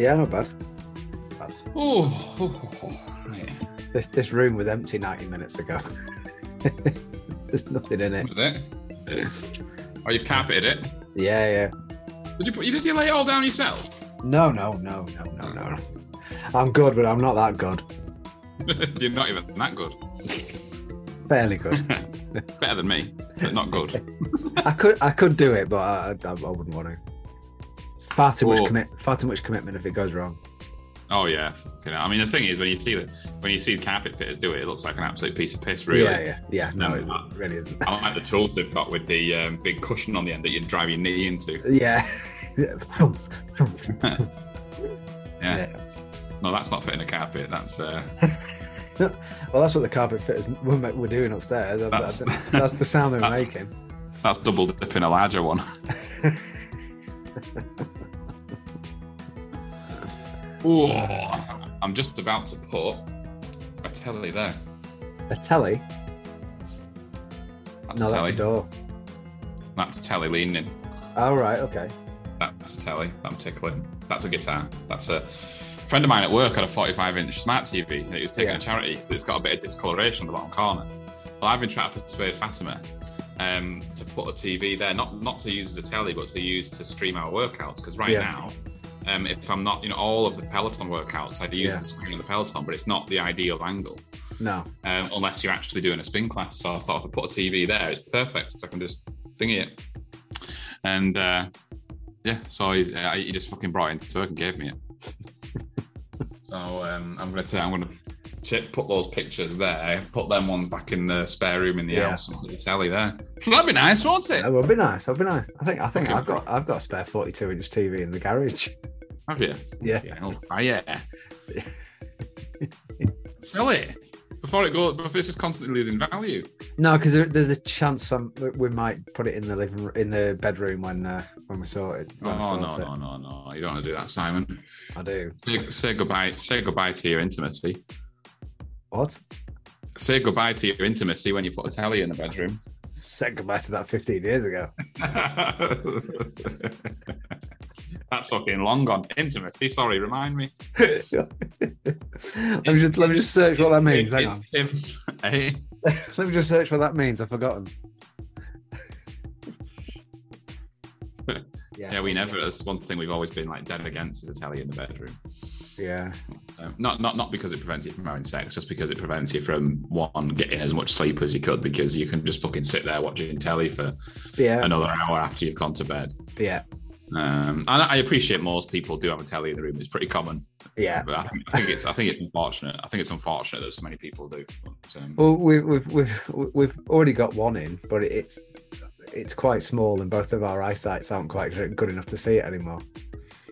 Yeah, not bad. Oh, oh, oh, right. This this room was empty 90 minutes ago. There's nothing in it. It? Oh, you've carpeted it. Yeah, yeah. Did you put? You did you lay it all down yourself? No, no, no, no, no, no. I'm good, but I'm not that good. You're not even that good. Fairly good. Better than me, but not good. I could I could do it, but I, I, I wouldn't want to. It's far too much commit, far too much commitment if it goes wrong. Oh yeah. I mean, the thing is, when you see the when you see the carpet fitters do it, it looks like an absolute piece of piss. Really. Yeah, yeah, yeah. No, it Um, really isn't. I like the tools they've got with the um, big cushion on the end that you drive your knee into. Yeah. Yeah. Yeah. No, that's not fitting a carpet. That's uh, Well, that's what the carpet fitters were, doing upstairs. That's- that's the sound they were that- making. that's double dipping a larger one. Ooh, I'm just about to put a telly there. A telly? That's no, a that's a door. That's a telly leaning. All right, okay. That's a telly. I'm tickling. That's a guitar. That's a friend of mine at work had a 45 inch smart TV that he was taking Yeah. a charity. It's got a bit of discoloration on the bottom corner. Well, I've been trying to persuade Fatima um, to put a TV there, not not to use as a telly, but to use to stream our workouts. Because right Yeah. now, um, if I'm not, you know, all of the Peloton workouts, I'd use Yeah. the screen of the Peloton, but it's not the ideal angle No. um, unless you're actually doing a spin class. So I thought if I put a TV there, it's perfect. So I can just thingy it. And uh, yeah, so he's, uh, he just fucking brought it into work and gave me it. so um, I'm gonna I'm gonna t- put those pictures there. Put them ones back in the spare room in the Yeah. house and put the telly there. That'd be nice, won't it? That would be nice. That'd be nice. I think. I think Okay. I've got. I've got a spare forty-two inch TV in the garage. Have you? Yeah. Yeah. Oh, ah, yeah. Sell it before it goes. Before it's just constantly losing value. No, because there, there's a chance some we might put it in the living room, in the bedroom when uh, when we're sorted. when I Oh no it. no no no! You don't want to do that, Simon. I do. Say, say goodbye. Say goodbye to your intimacy. What? Say goodbye to your intimacy when you put a telly in the bedroom. Said goodbye to that fifteen years ago. That's fucking long gone. Intimacy. Sorry, remind me. let me just let me just search what that means. Hang on. Eh? Let me just search what that means. I've forgotten. Yeah, we never. That's one thing we've always been like dead against is a telly in the bedroom. Yeah. Um, not not not because it prevents you from having sex, just because it prevents you from one getting as much sleep as you could because you can just fucking sit there watching telly for Yeah. another hour after you've gone to bed. Yeah. Um, and I appreciate most people do have a telly in the room. It's pretty common. Yeah. But I think, I think it's I think it's unfortunate. I think it's unfortunate that so many people do. But, um, Well, we've we've we've we've already got one in, but it's it's quite small, and both of our eyesights aren't quite good enough to see it anymore.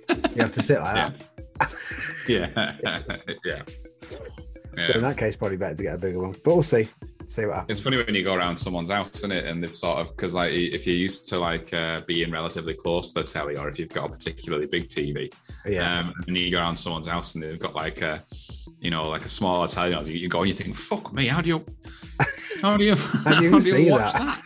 You have to sit like yeah. that. yeah, yeah. So in that case, probably better to get a bigger one. But we'll see. See what happens. It's funny when you go around someone's house, isn't it? And they've sort of because like if you're used to like uh, being relatively close to the telly, or if you've got a particularly big TV, Yeah. um, and you go around someone's house and they've got like a, you know, like a smaller telly, you, you go and you think, "Fuck me, how do you, how do you, how do you even see watch that?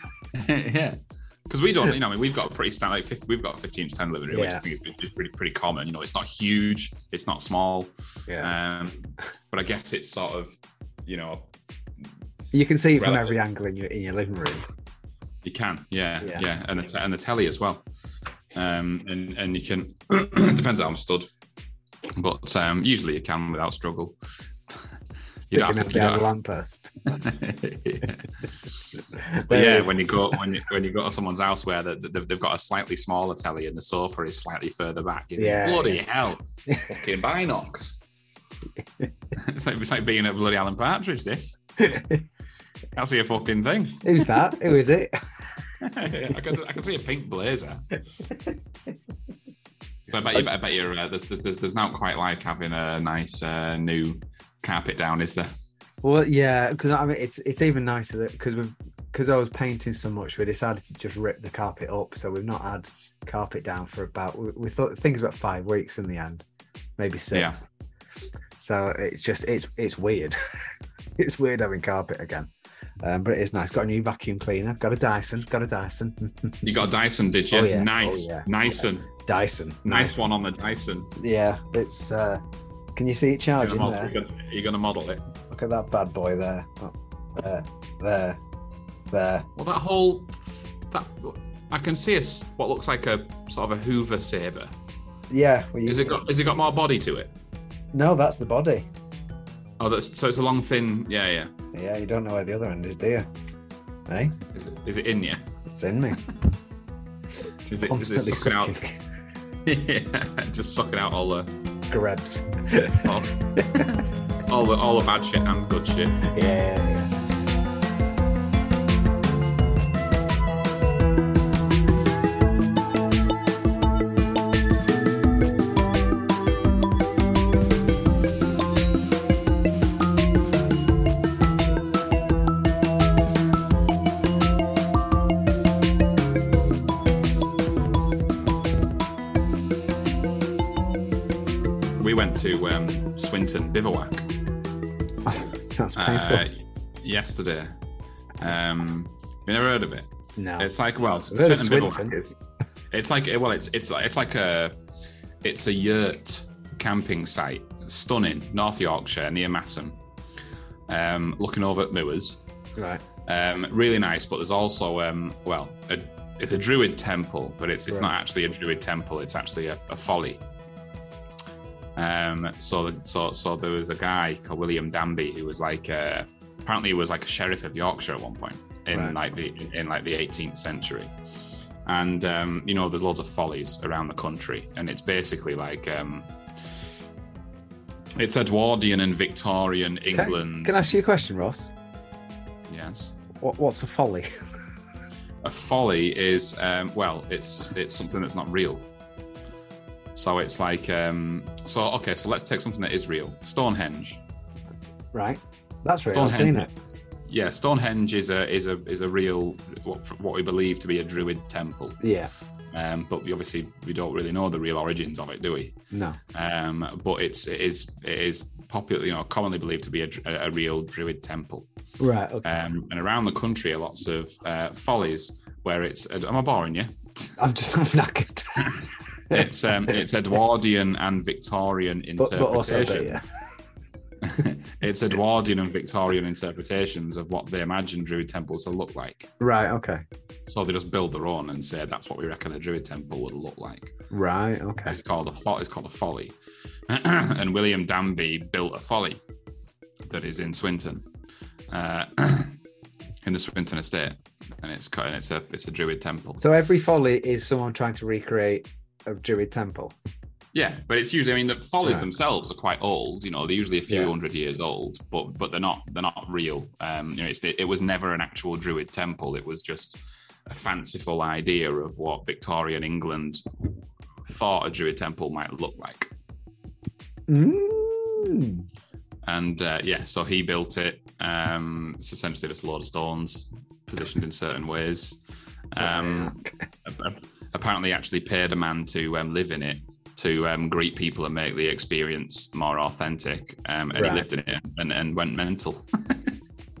that?" yeah, because we don't, you know, I mean, we've got a pretty standard, like 50, we've got a 15 inch 10 living room, which I think is pretty, pretty, pretty common. You know, it's not huge, it's not small, yeah. um, but I guess it's sort of, you know, you can see it from every angle in your in your living room. You can, yeah, Yeah. yeah, and the te- and the telly as well. Um, and and you can it depends how I'm stood, but um, usually you can without struggle. You don't have to. You the lamppost. but yeah, when you go when you, when you go to someone's house where the, the, they've got a slightly smaller telly and the sofa is slightly further back, you think, Yeah, bloody yeah. hell, fucking binocs. it's like it's like being at bloody Alan Partridge. This see a fucking thing. Who's that? Who is it? I can I can see a pink blazer. So I bet you, I bet you're, uh, there's, there's, there's not quite like having a nice uh, new carpet down, is there? Well, yeah, because I mean, it's it's even nicer that because we've because I was painting so much, we decided to just rip the carpet up. So we've not had carpet down for about we, we thought things about five weeks in the end, maybe six. Yeah. So it's just it's it's weird. it's weird having carpet again. Um, but it is nice. Got a new vacuum cleaner. Got a Dyson. Got a Dyson. You got a Dyson, did you? Oh, yeah. Nice, Oh, yeah. Dyson, Dyson. nice one on the Dyson. Yeah, it's. uh Can you see it charging there? model, you're gonna- you're gonna model it. Look at that bad boy there. Oh, there, there, there. Well, that whole that I can see a what looks like a sort of a Hoover saber. Yeah. well, you- Is it got? Is it got more body to it? No, that's the body. Oh, that's so it's a long, thin. Yeah, yeah. Yeah, you don't know where the other end is, do you? Hey, Is it, is it in you? it's in me. Is it, is it Constantly sucking out? sucking. yeah, just sucking out all the Grebs. all, all the all the bad shit and good shit. Yeah, Swinton Bivouac Sounds painful. uh, yesterday. Um, you never heard of it? no. It's like well, of Swinton Bivouac is. It's like well, it's it's like it's like a it's a yurt camping site, stunning, North Yorkshire near Masham, um, looking over at Moors. Right. Um, really nice, but there's also um, well, a, it's a druid temple, but it's it's Right. not actually a druid temple. It's actually a, a folly. Um, so so so there was a guy called William Danby who was like uh, apparently he was like a sheriff of Yorkshire at one point in Right. like the in like the 18th century. And um, you know, there's loads of follies around the country, and it's basically like um, it's Edwardian and Victorian Can, England. can I ask you a question, Ross? yes. What, what's a folly? a folly is um, well it's it's something that's not real so it's like um, so okay so let's take something that is real stonehenge right. That's real. I've seen it. yeah stonehenge is a is a is a real what, what we believe to be a druid temple Yeah. um, but we obviously we don't really know the real origins of it do we No. um, but it's it is it is popular you know commonly believed to be a, a real druid temple Right. Okay. um, and around the country are lots of uh, follies where it's am i boring you I'm just I'm knackered. it's um, it's Edwardian and Victorian but, but interpretation. it's Edwardian and Victorian interpretations of what they imagine Druid temples to look like. Right. Okay. So they just build their own and say that's what we reckon a Druid temple would look like. Right. Okay. It's called a fo- it's called a folly, and William Danby built a folly that is in Swinton, uh, in the Swinton estate, and it's and it's a it's a Druid temple. So every folly is someone trying to recreate a Druid temple. Yeah, but it's usually. I mean, the follies themselves are quite old. You know, they're usually a few Yeah. hundred years old, but but they're not they're not real. Um, you know, it's, it was never an actual Druid temple. It was just a fanciful idea of what Victorian England thought a Druid temple might look like. Mm. And uh, yeah, so he built it. Um, it's essentially just a load of stones positioned in certain ways. Um, apparently actually paid a man to um, live in it to um, greet people and make the experience more authentic. Um, and Right. he lived in it and, and went mental.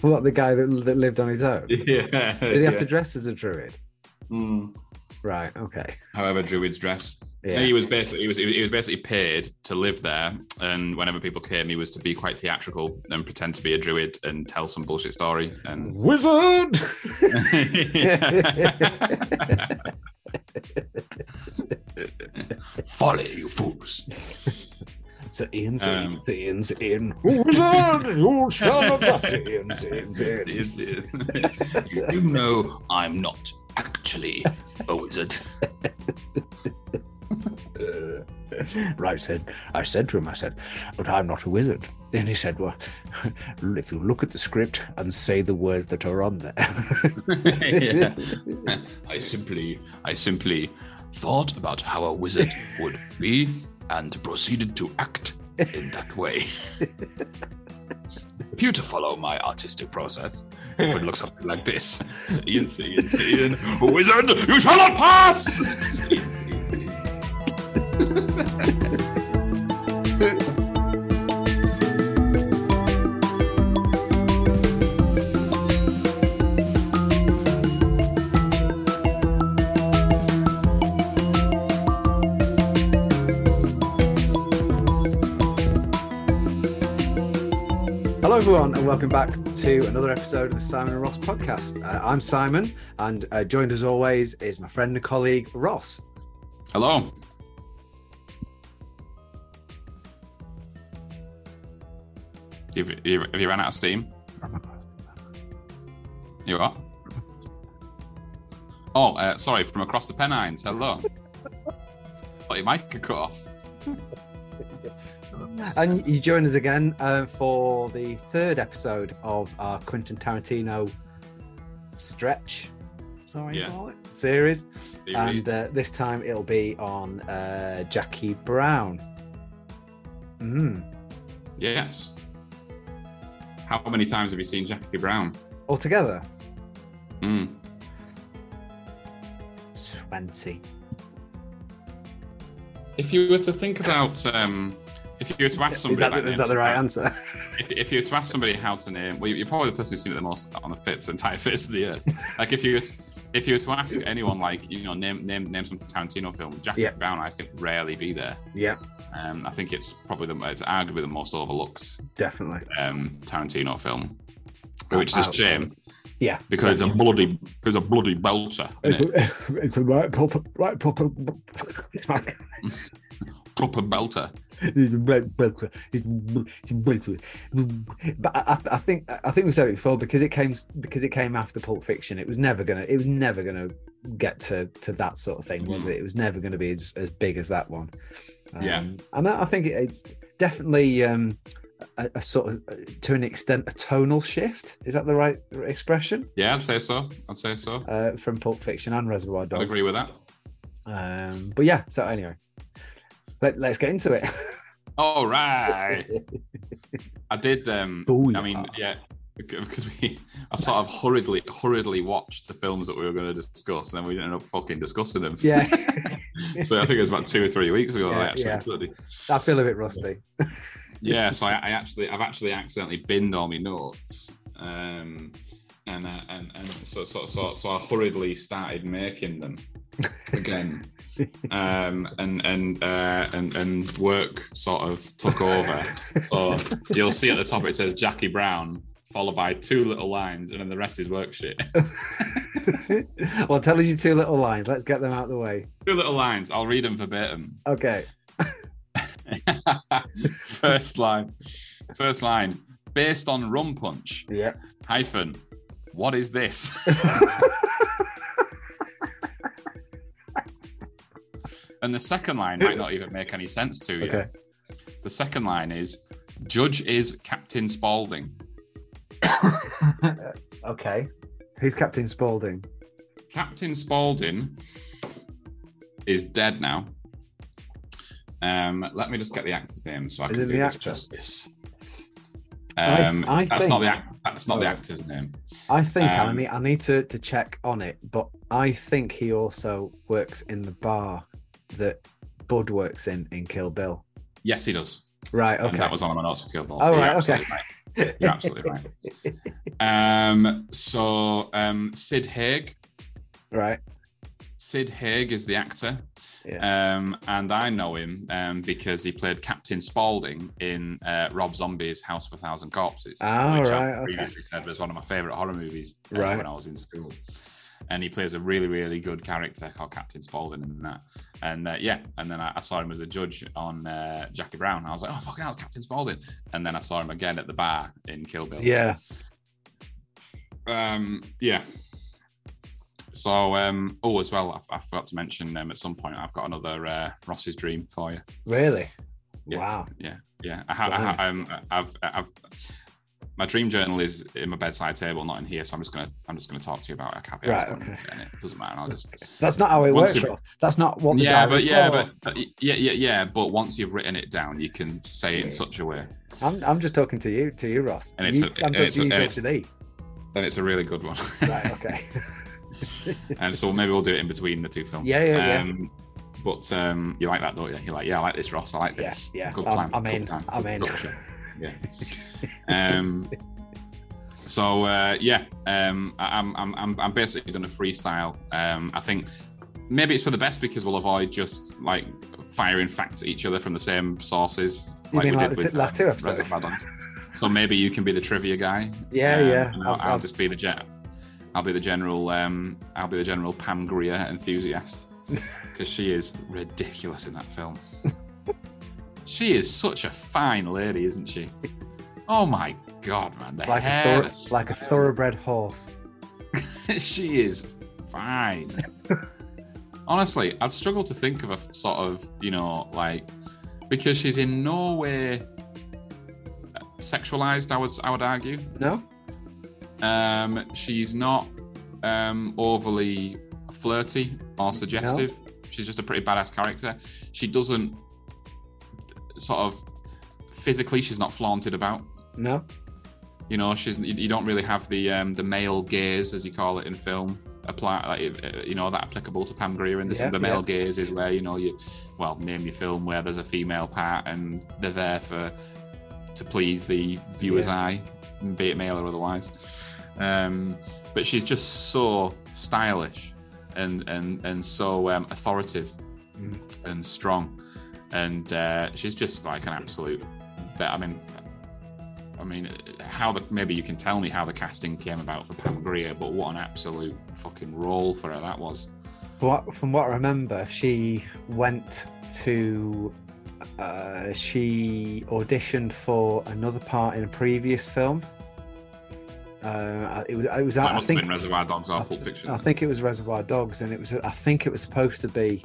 what the guy that, that lived on his own? yeah. Did he have to dress as a druid? Mm. Right. Okay. However, druids dress. Yeah. He was basically he was he was basically paid to live there, and whenever people came, he was to be quite theatrical and pretend to be a druid and tell some bullshit story. And Wizard. folly, you fools! So Ian's Um, in. Ian's in. Wizard, you shall not pass. Ian's, Ian's in. you do know I'm not actually a wizard. Uh, right said I said to him, I said, but I'm not a wizard. Then he said, Well, if you look at the script and say the words that are on there. Yeah. I simply, I simply thought about how a wizard would be and proceeded to act in that way. If you to follow my artistic process, it would look something like this. Ian, Ian, Ian, wizard, you shall not pass! everyone, and welcome back to another episode of the Simon and Ross podcast. Uh, I'm Simon, and uh, joined as always is my friend and colleague Ross. Hello. You've, you, have you ran out of steam? You what? Oh, uh, sorry, from across the Pennines. Hello. Thought your mic could cut off. And you join us again uh, for the third episode of our Quentin Tarantino stretch, sorry, Yeah. series. And uh, this time it'll be on uh, Jackie Brown. Mm. yes. How many times have you seen Jackie Brown? Altogether, Mm. 20. If you were to think about, um, if you were to ask Is somebody, that, like is names that the right answer? if, if you were to ask somebody how to name, well, you're probably the person who's seen it the most on the fits entire face of the earth. like if you were, to, if you were to ask anyone, like you know, name name name some Tarantino film, Jackie Yeah. Brown, I think rarely be there. yeah, Um, I think it's probably the it's arguably the most overlooked definitely. um, Tarantino film, which is a shame Yeah. because it's a bloody it's a bloody belter. It's a, it's a right proper, right proper. Proper belter. It's a right proper- it's a- it's a But I, I think I think we said it before because it came because it came after Pulp Fiction. It was never gonna it was never gonna get to to that sort of thing, was Mhm. it? It was never gonna be as, as big as that one. Yeah. Um, and I I think it, it's definitely um, a, a sort of to an extent a tonal shift. Is that the right expression? Yeah, I'd say so. I'd say so. Uh, from Pulp Fiction and Reservoir dogs I'd agree with that. Um, but yeah, so anyway, let, let's get into it. All right. I did. Um, Booyah. I mean, yeah, because we, I sort of hurriedly, hurriedly watched the films that we were going to discuss, and then we ended up fucking discussing them. yeah, so I think it was about two or three weeks ago. I actually, yeah. bloody- I feel a bit rusty. yeah. So I, I actually, I've actually accidentally binned all my notes, um, and uh, and and so so so so I hurriedly started making them again. um, and and uh, and and work sort of took over. So you'll see at the top it says Jackie Brown, followed by two little lines, and then the rest is work shit. well, tell us your two little lines. Let's get them out of the way. two little lines. I'll read them verbatim. Okay. first line. First line. Based on rum punch. Yeah. Hyphen. What is this? And the second line might not even make any sense to you. Okay. The second line is Judge is Captain Spaulding. okay. Who's Captain Spaulding? Captain Spaulding is dead now. Um, let me just get the actor's name so I Is can do the this actor? justice. Um, I that's not the that's not the Oh. actor's name. I think I Um, need I need to, to check on it, but I think he also works in the bar that Budd works in in Kill Bill. Yes, he does. Right. And Okay. that was on of my notes for Kill Bill. Oh, right, okay. right. You're absolutely right. Um, so um, Sid Haig. right. Sid Haig is the actor. Yeah. Um, and I know him um, because he played Captain Spaulding in uh, Rob Zombie's House of a Thousand Corpses, Ah, which right, I okay. previously said was one of my favourite horror movies uh, Right. when I was in school. And he plays a really, really good character called Captain Spaulding in that. And uh, yeah, and then I, I saw him as a judge on uh, Jackie Brown. I was like, oh, fucking hell, it's Captain Spaulding. And then I saw him again at the bar in Kill Bill. Yeah. Um, yeah. So, um, oh, as well, I, I forgot to mention um, at some point I've got another uh, Ross's dream for you. Really. Yeah. Wow. Yeah, yeah. I, ha- I, ha- um, I've, I've, my dream journal is in my bedside table, not in here. So I'm just gonna, I'm just gonna talk to you about a caveat. Right, okay. it doesn't matter. I'll just. That's not how it Once works. That's not what the yeah, but yeah, but, but yeah, yeah, yeah. But once you've written it down, you can say it in such a way, I'm, I'm just talking to you, to you, Ross. And it's You- a- I'm and talking it's to a- you, and it's- to me. and it's a really good one. Right. Okay. and so maybe we'll do it in between the two films. Yeah, yeah, yeah. um, But um, you like that, don't you? You're like, yeah, I like this, Ross. I like this. yeah. yeah. Good plan. I'm in, plan, I'm in. Yeah. um. So uh, yeah, um, I- I'm I'm I'm I'm basically going to freestyle. Um, I think maybe it's for the best because we'll avoid just like firing facts at each other from the same sources. You mean we like did the t- last two episodes? So maybe you can be the trivia guy. Yeah, um, yeah. I'll, I've- I'll just be the gen- I'll be the general. Um, I'll be the general Pam Grier enthusiast because she is ridiculous in that film. She is such a fine lady, isn't she? Oh my god, man! The like a hair, thor- the like a thoroughbred horse. she is fine. Honestly, I'd struggle to think of a sort of, you know, like because she's in no way sexualized. I would, I would argue. No, Um, she's not um, overly flirty or suggestive. She's just a pretty badass character. She doesn't sort of physically. She's not flaunted about. no. You know, she's you don't really have the um, the male gaze, as you call it in film, apply like uh, you know that applicable to Pam Grier in this. Yeah, the male yeah. gaze is where you know you, well, name your film where there's a female part and they're there for to please the viewer's Yeah. eye, be it male or otherwise. Um, but she's just so stylish and and and so um, authoritative Mm. and strong, and uh, she's just like an absolute. I mean, I mean, how the maybe you can tell me how the casting came about for Pam Grier, but what an absolute fucking role for her that was. What, from what I remember, she went to. Uh, she auditioned for another part in a previous film. Uh, it was. It was. I think. have been Reservoir Dogs or I, Pulp Fiction. I think it was Reservoir Dogs, and it was. I think it was supposed to be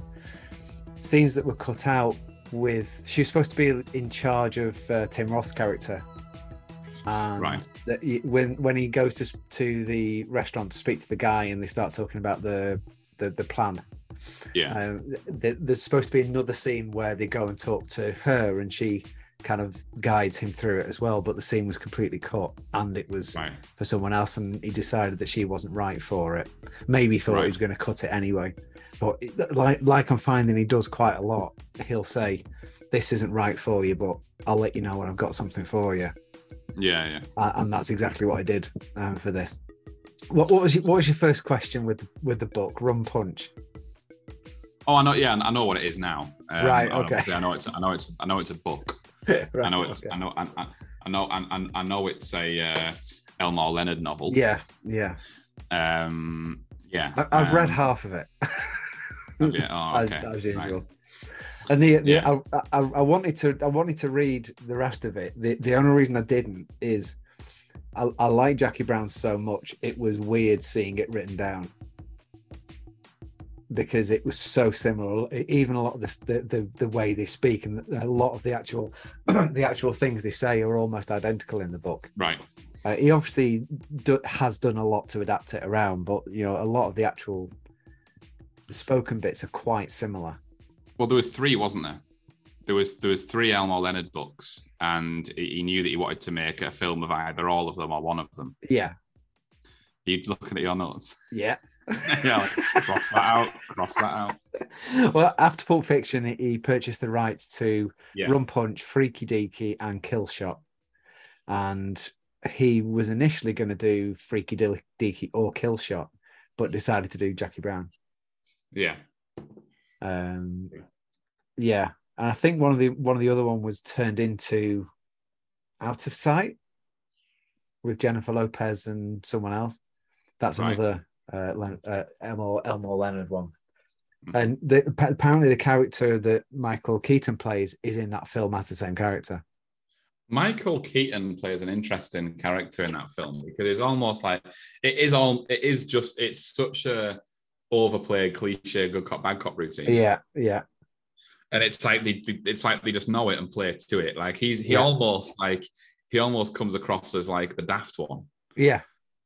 scenes that were cut out with. She was supposed to be in charge of uh, Tim Roth's character. And Right. He- when when he goes to to the restaurant to speak to the guy, and they start talking about the the, the plan. yeah, Um, th- there's supposed to be another scene where they go and talk to her, and she kind of guides him through it as well. But the scene was completely cut, and it was right. for someone else, and he decided that she wasn't right for it. Maybe thought Right. he was going to cut it anyway. But like like I'm finding, he does quite a lot. He'll say, "This isn't right for you, but I'll let you know when I've got something for you." Yeah, yeah. Uh, and that's exactly what I did um, for this. What, what was your, what was your first question with with the book Rum Punch? Oh, I know. Yeah, I know what it is now. Um, Right, I- okay. I know it's. I know it's. I know it's a book. right, I know it's. okay. I know. I, I, know. I, I know it's a uh, Elmore Leonard novel. Yeah, yeah. Um. Yeah. I, I've read um, half of it. you? Oh, as, okay. as right. usual. And the, the Yeah. I, I, I wanted to I wanted to read the rest of it. The the only reason I didn't is I, I like Jackie Brown so much. It was weird seeing it written down because it was so similar. Even a lot of this, the, the the way they speak and a lot of the actual the actual things they say are almost identical in the book. Right. Uh, he obviously do, has done a lot to adapt it around, but you know a lot of the actual the spoken bits are quite similar. Well, there was three, wasn't there? There was there was three Elmore Leonard books, and he knew that he wanted to make a film of either all of them or one of them. Yeah, You'd looking at your notes. yeah. yeah, like, cross that out. Cross that out. well, after Pulp Fiction, he- purchased the rights to Yeah. Rum Punch, Freaky Deaky, and Kill Shot. And he was initially going to do Freaky Deaky or Kill Shot, but decided to do Jackie Brown. Yeah. Um, yeah, and I think one of the one of the other one was turned into Out of Sight with Jennifer Lopez and someone else. That's Right. another uh, Len- uh, Elmore Elmore Leonard one. Mhm. And the, apparently, the character that Michael Keaton plays is in that film as the same character. Michael Keaton plays an interesting character in that film because it's almost like it is all it is just it's such a overplayed cliche good cop bad cop routine. Yeah, yeah, and it's like they it's like they just know it and play to it. Like he's he Yeah. almost like he almost comes across as like the daft one. Yeah.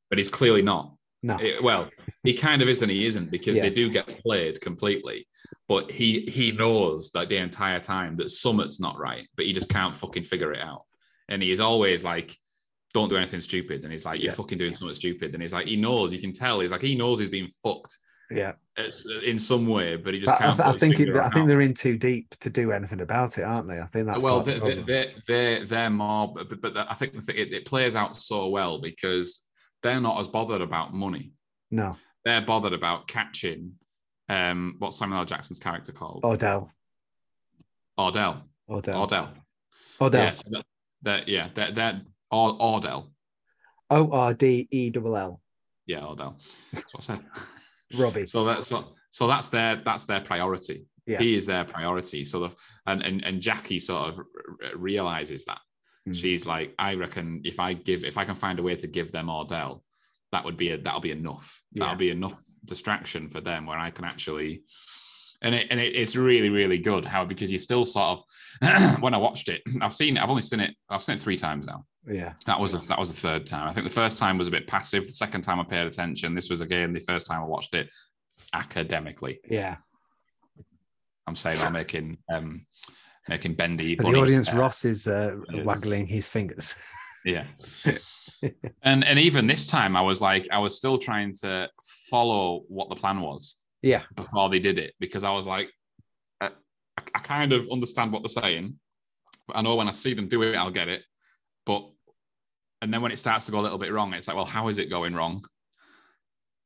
but he's clearly not. No, It- well he kind of is and he isn't because Yeah. they do get played completely. But he he knows that the entire time that summit's not right but he just can't fucking figure it out. And he is always like don't do anything stupid. And he's like you're Yeah. fucking doing something stupid. And he's like he knows you can tell he's like he knows he's being fucked yeah. it's, in some way but he just But I, can't th- I think it, I think they're in too deep to do anything about it, aren't they? I think that's well they, the they, they, they're they're more but, but I think the thing, it, it plays out so well because they're not as bothered about money no they're bothered about catching um what's Samuel L. Jackson's character called Odell, Ordell Odell, Ordell Odell. Yes, that, that yeah, that that Or Ordell. O R D E double L. Yeah, Ordell. That's what I said. Robbie. So that's so, so that's their that's their priority. Yeah. He is their priority. So the and and, and Jackie sort of realizes that. Mm. She's like, I reckon if I give if I can find a way to give them Ordell, that would be a, that'll be enough. Yeah. That'll be enough distraction for them where I can actually and it, and it, it's really really good how because you still sort of when I watched it I've seen I've only seen it I've seen it three times now Yeah. that was a, that was the third time I think the first time was a bit passive the second time I paid attention this was again the first time I watched it academically Yeah. I'm saying I'm making um making bendy the audience, uh, Ross is uh, yes. waggling his fingers. yeah and and even this time i was like i was still trying to follow what the plan was Yeah. before they did it because i was like I, I kind of understand what they're saying but i know when i see them do it i'll get it but and then when it starts to go a little bit wrong it's like well how is it going wrong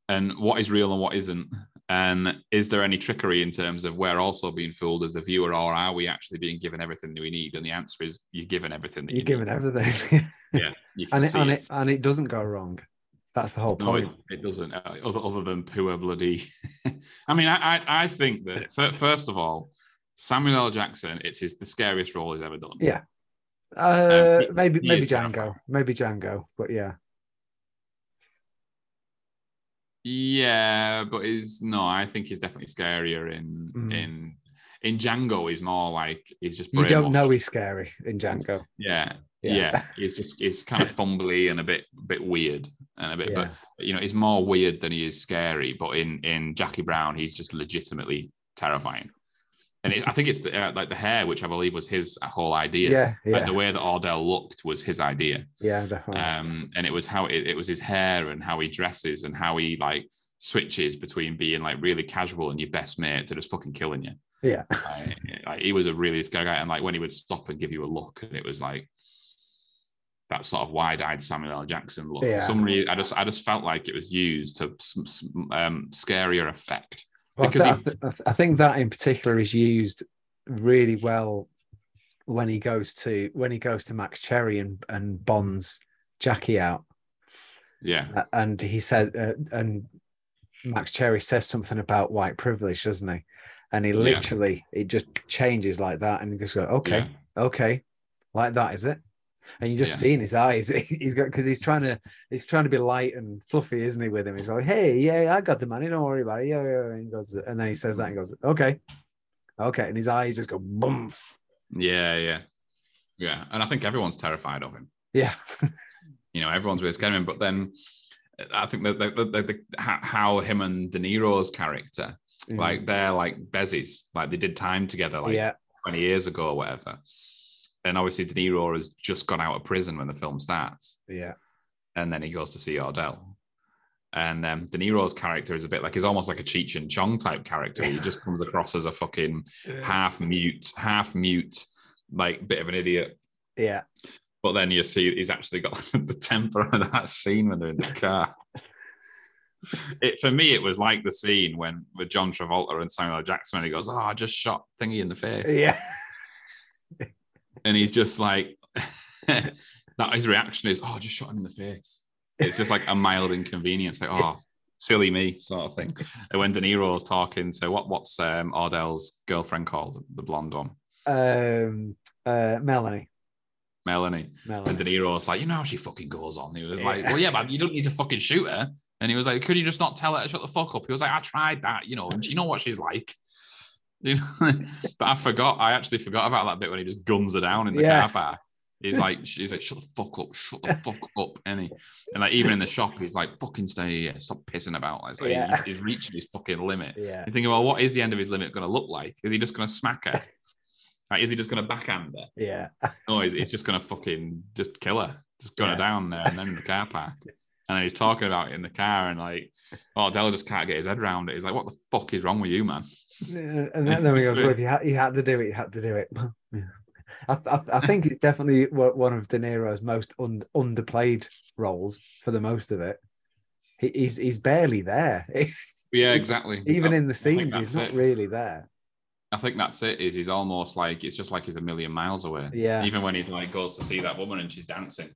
and what is real and what isn't and is there any trickery in terms of we're also being fooled as the viewer or are we actually being given everything that we need and the answer is you're given everything that You're you need. everything. yeah you can and it, see and it and it doesn't go wrong. That's the whole No, it, point. it doesn't. Uh, other other than poor bloody. I mean, I, I I think that fir- first of all, Samuel L. Jackson, it's his the scariest role he's ever done. Yeah. Uh, he- maybe maybe Django, terrifying. maybe Django, but yeah, Yeah, but is no, I think he's definitely scarier in Mm. in in Django. He's more like he's just you don't know he's scary in Django. Yeah, Yeah. yeah, He's just he's kind of fumbly and a bit bit weird and a bit, Yeah. but you know, he's more weird than he is scary. But in in Jackie Brown, he's just legitimately terrifying. And it, I think it's the, uh, like the hair, which I believe was his whole idea. Yeah, yeah, Like the way that Ordell looked was his idea. yeah, definitely. Um, and it was how it, it was his hair and how he dresses and how he like switches between being like really casual and your best mate to just fucking killing you. yeah, Like, like, he was a really scary guy. And like when he would stop and give you a look, and it was like that sort of wide-eyed Samuel L. Jackson look. Yeah. For some reason, I just I just felt like it was used to s- s- um, scarier effect. Well, I, because I, he- I th- I think that in particular is used really well when he goes to when he goes to Max Cherry and and bonds Jackie out, Yeah, Uh, and he said, uh, and Max Cherry says something about white privilege, doesn't he? And he Yeah. literally it just changes like that, and he just go, okay, Yeah. okay, like that is it? And you just Yeah. see in his eyes, he's got because he's trying to he's trying to be light and fluffy, isn't he? With him, he's like, "Hey, yeah, I got the money, don't worry about it." Yeah, yeah. And he goes, and then he says that and goes, "Okay, okay," and his eyes just go boom. yeah, yeah, yeah. And I think everyone's terrified of him. Yeah, you know, everyone's really scared of him. But then I think that the, the, the, how- him and De Niro's character, like they're like bezies, like they did time together like Mm. yeah, 20 years ago or whatever. And obviously, De Niro has just gone out of prison when the film starts, yeah, and then he goes to see Ordell. And um, De Niro's character is a bit like he's almost like a Cheech and Chong type character. He just comes across as a fucking half mute, half mute, like bit of an idiot. yeah, But then you see he's actually got the temper of that scene when they're in the car. It for me, it was like the scene when with John Travolta and Samuel L. Jackson, he goes, "Oh, I just shot Thingy in the face," yeah, and he's just like, that his reaction is, "Oh, I just shot him in the face." It's just like a mild inconvenience, like, "Oh, silly me," sort of thing. And when De Niro's talking to what what's um, Ordell's girlfriend called, the blonde one, um, uh, Melanie, Melanie. And Melanie, De Niro's like, you know how she fucking goes on. He was like, well, yeah, but you don't need to fucking shoot her. And he was like, could you just not tell her to shut the fuck up? He was like, I tried that, you know, and you know what she's like. You know? but I forgot, I actually forgot about that bit when he just guns her down in the Yeah. car park. He's like, she's like, shut the fuck up, shut the fuck up. And he, and like, even in the shop, he's like, fucking stay here, stop pissing about. Like, so he- he's reaching his fucking limit. yeah, You think, well, what is the end of his limit going to look like? Is he just going to smack her? Like, is he just going to backhand her? yeah, No, he's, he's just gonna fucking just kill her, just gun Yeah. her down there and then in the car park. And then he's talking about it in the car and like, oh, Dell just can't get his head around it. He's like, what the fuck is wrong with you, man? and then, then we go, just, well, if you had, you had to do it, you had to do it. Yeah. I, I, I think it's definitely one one of De Niro's most un, underplayed roles for the most of it. He, he's he's barely there. Yeah, exactly. Even I- in the scenes, he's not it. really there. I think that's it. Is he's almost like it's just like he's a million miles away. Yeah. Even when he's like goes to see that woman and she's dancing,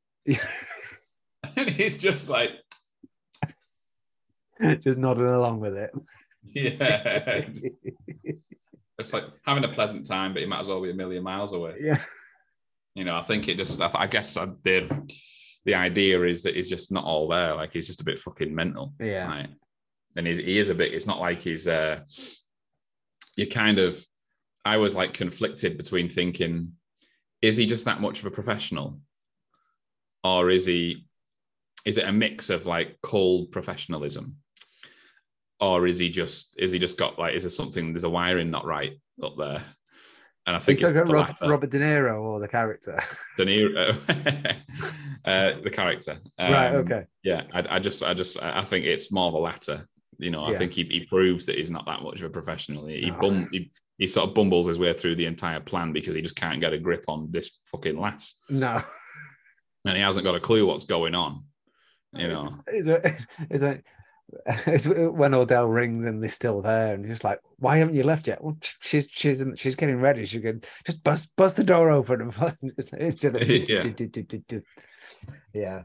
and he's just like, just nodding along with it. yeah. it's like having a pleasant time, but you might as well be a million miles away. yeah. You know, I think it just, I, I guess I did. The idea is that he's just not all there. Like he's just a bit fucking mental. Yeah. Right. And he's, he is a bit, it's not like he's, uh, you kind of, I was like conflicted between thinking, is he just that much of a professional? Or is he, is it a mix of like cold professionalism? Or is he just, is he just got like, is there something, there's a wiring not right up there? And I think it's about Rob. Robert De Niro or the character. De Niro, uh, the character. right. Um, Okay. Yeah, I, I just, I just, I think it's more the latter. You know, I Yeah. think he, he proves that he's not that much of a professional. He, bum, he, he sort of bumbles his way through the entire plan because he just can't get a grip on this fucking lass, No. and he hasn't got a clue what's going on. You know, Is it, is it, it's when Odell rings and they're still there, and he's like, "Why haven't you left yet?" Well, she's she's she's getting ready. She can just bust bust the door open and yeah, yeah.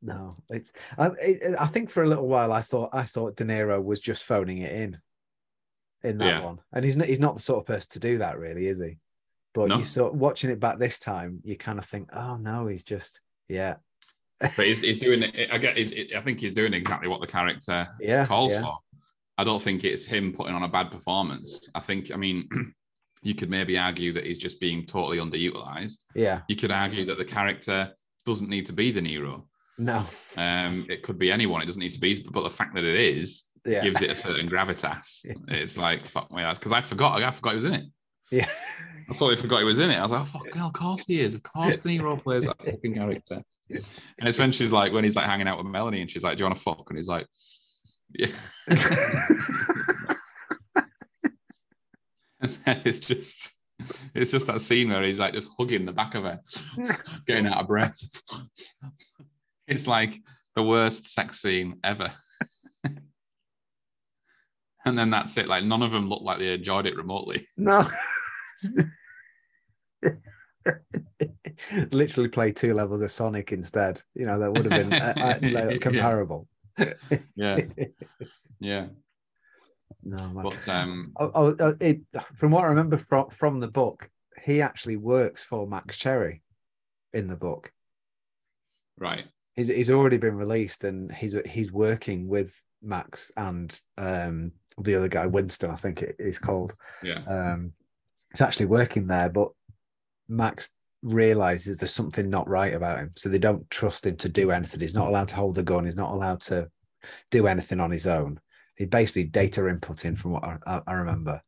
No, it's. I, it, I think for a little while I thought I thought De Niro was just phoning it in, in that Yeah. one, and he's not he's not the sort of person to do that, really, is he? But No. you sort watching it back this time, you kind of think, oh no, he's just yeah, but he's, he's doing it. I get. He's, I think he's doing exactly what the character yeah, calls yeah. for. I don't think it's him putting on a bad performance. I think. I mean, you could maybe argue that he's just being totally underutilized. yeah, You could argue that the character doesn't need to be De Niro. no, Um, it could be anyone. It doesn't need to be, but the fact that it is yeah, gives it a certain gravitas. Yeah. It's like fuck me, that's because I forgot. I forgot he was in it. yeah. I totally forgot he was in it. I was like, oh, fucking hell, of course he is. Of course, De Niro plays that fucking character. And it's when she's like, when he's like hanging out with Melanie, and she's like, "Do you want to fuck?" And he's like, "Yeah." And then it's just, it's just that scene where he's like just hugging the back of her, getting out of breath. It's like the worst sex scene ever. and then that's it. Like none of them look like they enjoyed it remotely. No. Literally play two levels of Sonic instead. You know, that would have been uh, uh, comparable. Yeah, yeah. no, man. But um, Oh, oh, uh, it, from what I remember from, from the book, he actually works for Max Cherry in the book. right, He's, he's already been released and he's he's working with Max and um, the other guy, Winston, I think it is called. yeah, um, he's actually working there, but Max realizes there's something not right about him, so they don't trust him to do anything. He's not hmm. allowed to hold a gun. He's not allowed to do anything on his own. He basically data inputting, from what I, I, remember.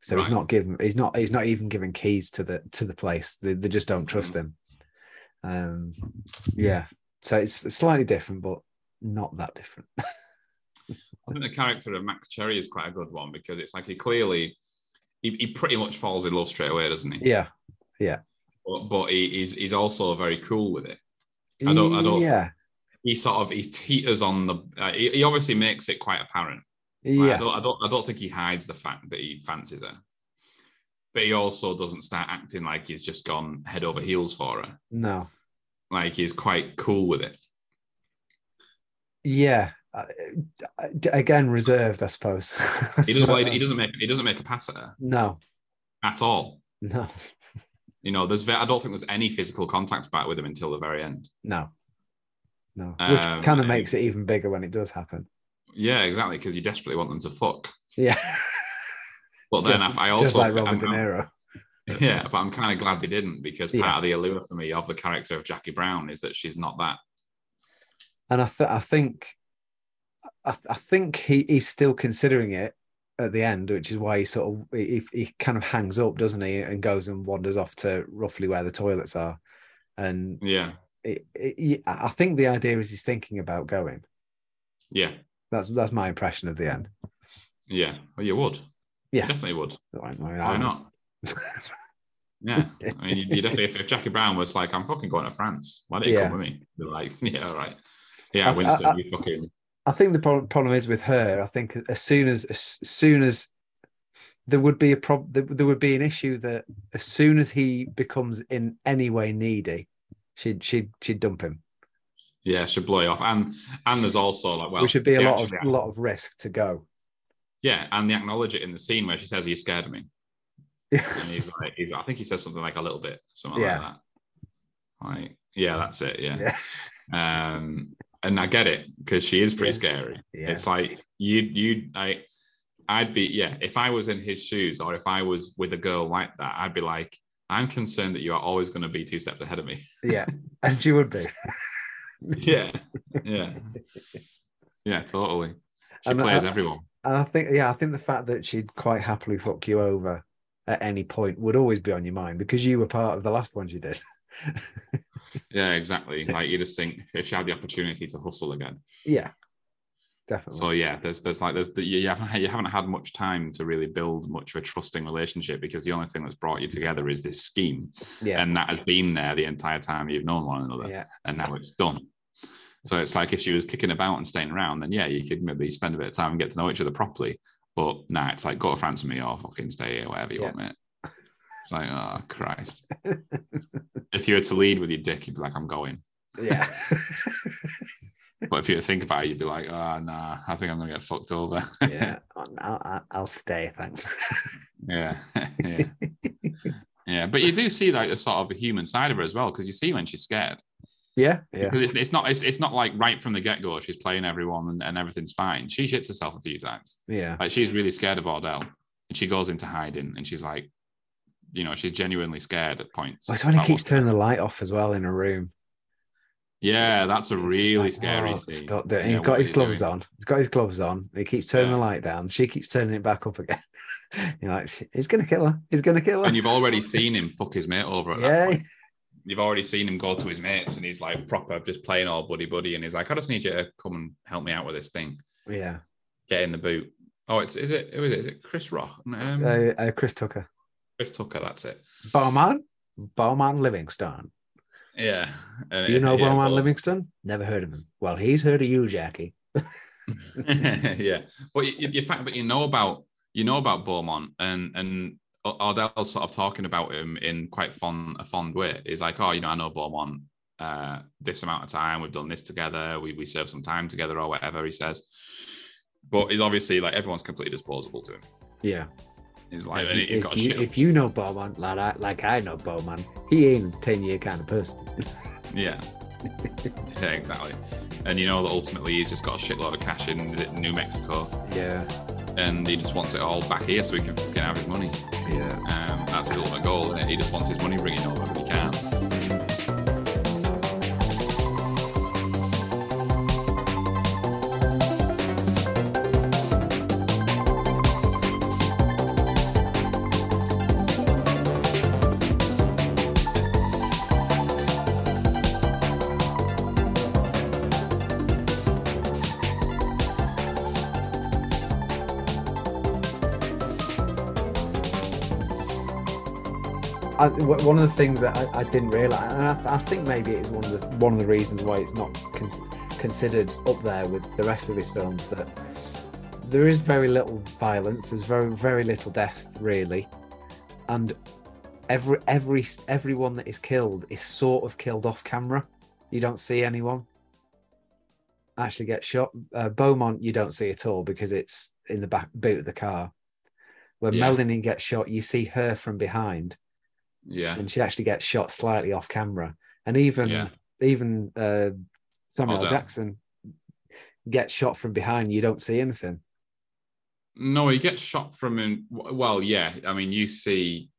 So he's not given. He's not. He's not even given keys to the to the place. They, they just don't trust hmm. him. Um, hmm. yeah. So it's slightly different, but not that different. I think the character of Max Cherry is quite a good one because it's like he clearly, he, he pretty much falls in love straight away, doesn't he? Yeah. Yeah. But, but he, he's he's also very cool with it. I don't- I don't- Yeah. He sort of he teeters on the. Uh, he, he obviously makes it quite apparent. Like, I Yeah. don't, I don't, I don't think he hides the fact that he fancies her, but he also doesn't start acting like he's just gone head over heels for her. No. Like he's quite cool with it. Yeah. Uh, again, reserved, I suppose. He doesn't, he doesn't make, he doesn't make a pass at her No, at all. no, You know, there's, I don't think there's any physical contact back with him until the very end. no, no. Which Um, kind of makes it even bigger when it does happen. Yeah, exactly, because you desperately want them to fuck. Yeah. But then just, I, also, like Robert I'm- De Niro. yeah, but I'm kind of glad they didn't because part Yeah. of the allure for me of the character of Jackie Brown is that she's not that. And I, th- I think, I, th- I think he, he's still considering it at the end, which is why he sort of he, he kind of hangs up, doesn't he, and goes and wanders off to roughly where the toilets are. And Yeah, it, it, I think the idea is he's thinking about going. yeah, That's that's my impression of the end. yeah. Well, you would. Yeah. Definitely would. I mean, Why not? Yeah, I mean, you, you definitely. If, if Jackie Brown was like, "I'm fucking going to France," why don't you Yeah. come with me? You're like, "Yeah, all right." Yeah, I- Winston, I- I- you fucking I think the pro- problem is with her. I think as soon as as soon as there would be a prob there, there would be an issue that as soon as he becomes in any way needy, she'd she'd she'd dump him. Yeah, should blow you off. And and there's also like well, Which would be a lot of lot of risk to go. yeah, and they acknowledge it in the scene where she says, "Are you scared of me?" Yeah. And he's like, he's, I think he says something like a little bit, something Yeah. like that. Like, yeah, that's it. Yeah. Yeah. Um, and I get it because she is pretty Yeah. scary. Yeah. It's like you, you, like, I'd be, yeah. If I was in his shoes, or if I was with a girl like that, I'd be like, I'm concerned that you are always going to be two steps ahead of me. Yeah. And she would be. yeah, yeah, yeah, totally. She And plays I- everyone. And I think, yeah, I think the fact that she'd quite happily fuck you over at any point would always be on your mind because you were part of the last one she did. Yeah, exactly. Like you just think if she had the opportunity to hustle again. yeah, definitely. So yeah, there's there's like there's you you haven't you haven't had much time to really build much of a trusting relationship because the only thing that's brought you together is this scheme, yeah, and that has been there the entire time you've known one another, yeah, and now it's done. So it's like if she was kicking about and staying around, then yeah, you could maybe spend a bit of time and get to know each other properly. But nah, it's like go to France with me or fucking stay here, whatever you Yeah. want, mate. It's like, oh Christ. if you were to lead with your dick, you'd be like, I'm going. yeah. But if you think about it, you'd be like, oh nah, I think I'm gonna get fucked over. yeah, oh, I'll, I'll, I'll stay. Thanks. Yeah, yeah, yeah. But you do see like the sort of a human side of her as well, because you see when she's scared. Yeah, yeah, Because it's, it's not it's, it's not like right from the get go she's playing everyone and, and everything's fine. She shits herself a few times. yeah, Like she's really scared of Ordell, and she goes into hiding, and she's like, you know, she's genuinely scared at points. Well, it's when he keeps turning there. the light off as well in a room. Yeah, that's a really like, scary "Oh, scene. Stop doing. it." Yeah, He's got his gloves doing? on. He's got his gloves on. He keeps turning the light down. She keeps turning it back up again. You're like, he's gonna kill her. He's gonna kill her. And you've already seen him fuck his mate over yeah. You've already seen him go to his mates, and he's like proper just playing all buddy buddy, and he's like, I just need you to come and help me out with this thing. yeah. get in the boot. Oh, it's is it who is it? Is it Chris Rock? Um, Uh, uh, Chris Tucker, Chris Tucker. That's it. Beaumont, Beaumont Livingston. Yeah. And You know yeah, Beaumont well, Livingston? Never heard of him. Well, he's heard of you, Jackie. yeah, but the fact that you know about you know about Beaumont and and Ordell's sort of talking about him in quite fond a fond way. He's like, oh, you know, I know Beaumont uh, this amount of time. We've done this together. We we served some time together or whatever. He says, but he's obviously like everyone's completely disposable to him. Yeah. He's like, if, and you, got if, you, if you know Beaumont, like I, like I know Beaumont, he ain't a 10 year kind of person. Yeah. yeah, exactly. And you know that ultimately he's just got a shitload of cash in New Mexico yeah. and he just wants it all back here so he can fucking have his money. Yeah. Um, that's his ultimate goal, and He just wants his money bringing over I, one of the things that I, I didn't realize, and I, I think maybe it's one of the one of the reasons why it's not cons- considered up there with the rest of his films, that there is very little violence. There's very very little death, really, and every every everyone that is killed is sort of killed off camera. You don't see anyone actually get shot. Uh, Beaumont, you don't see at all because it's in the back boot of the car. When Yeah. Melanie gets shot, you see her from behind Yeah. and she actually gets shot slightly off camera. And even Yeah. even uh, Samuel. Ordell. Jackson gets shot from behind. You don't see anything. No, he gets shot from in. Well, yeah. I mean, you see,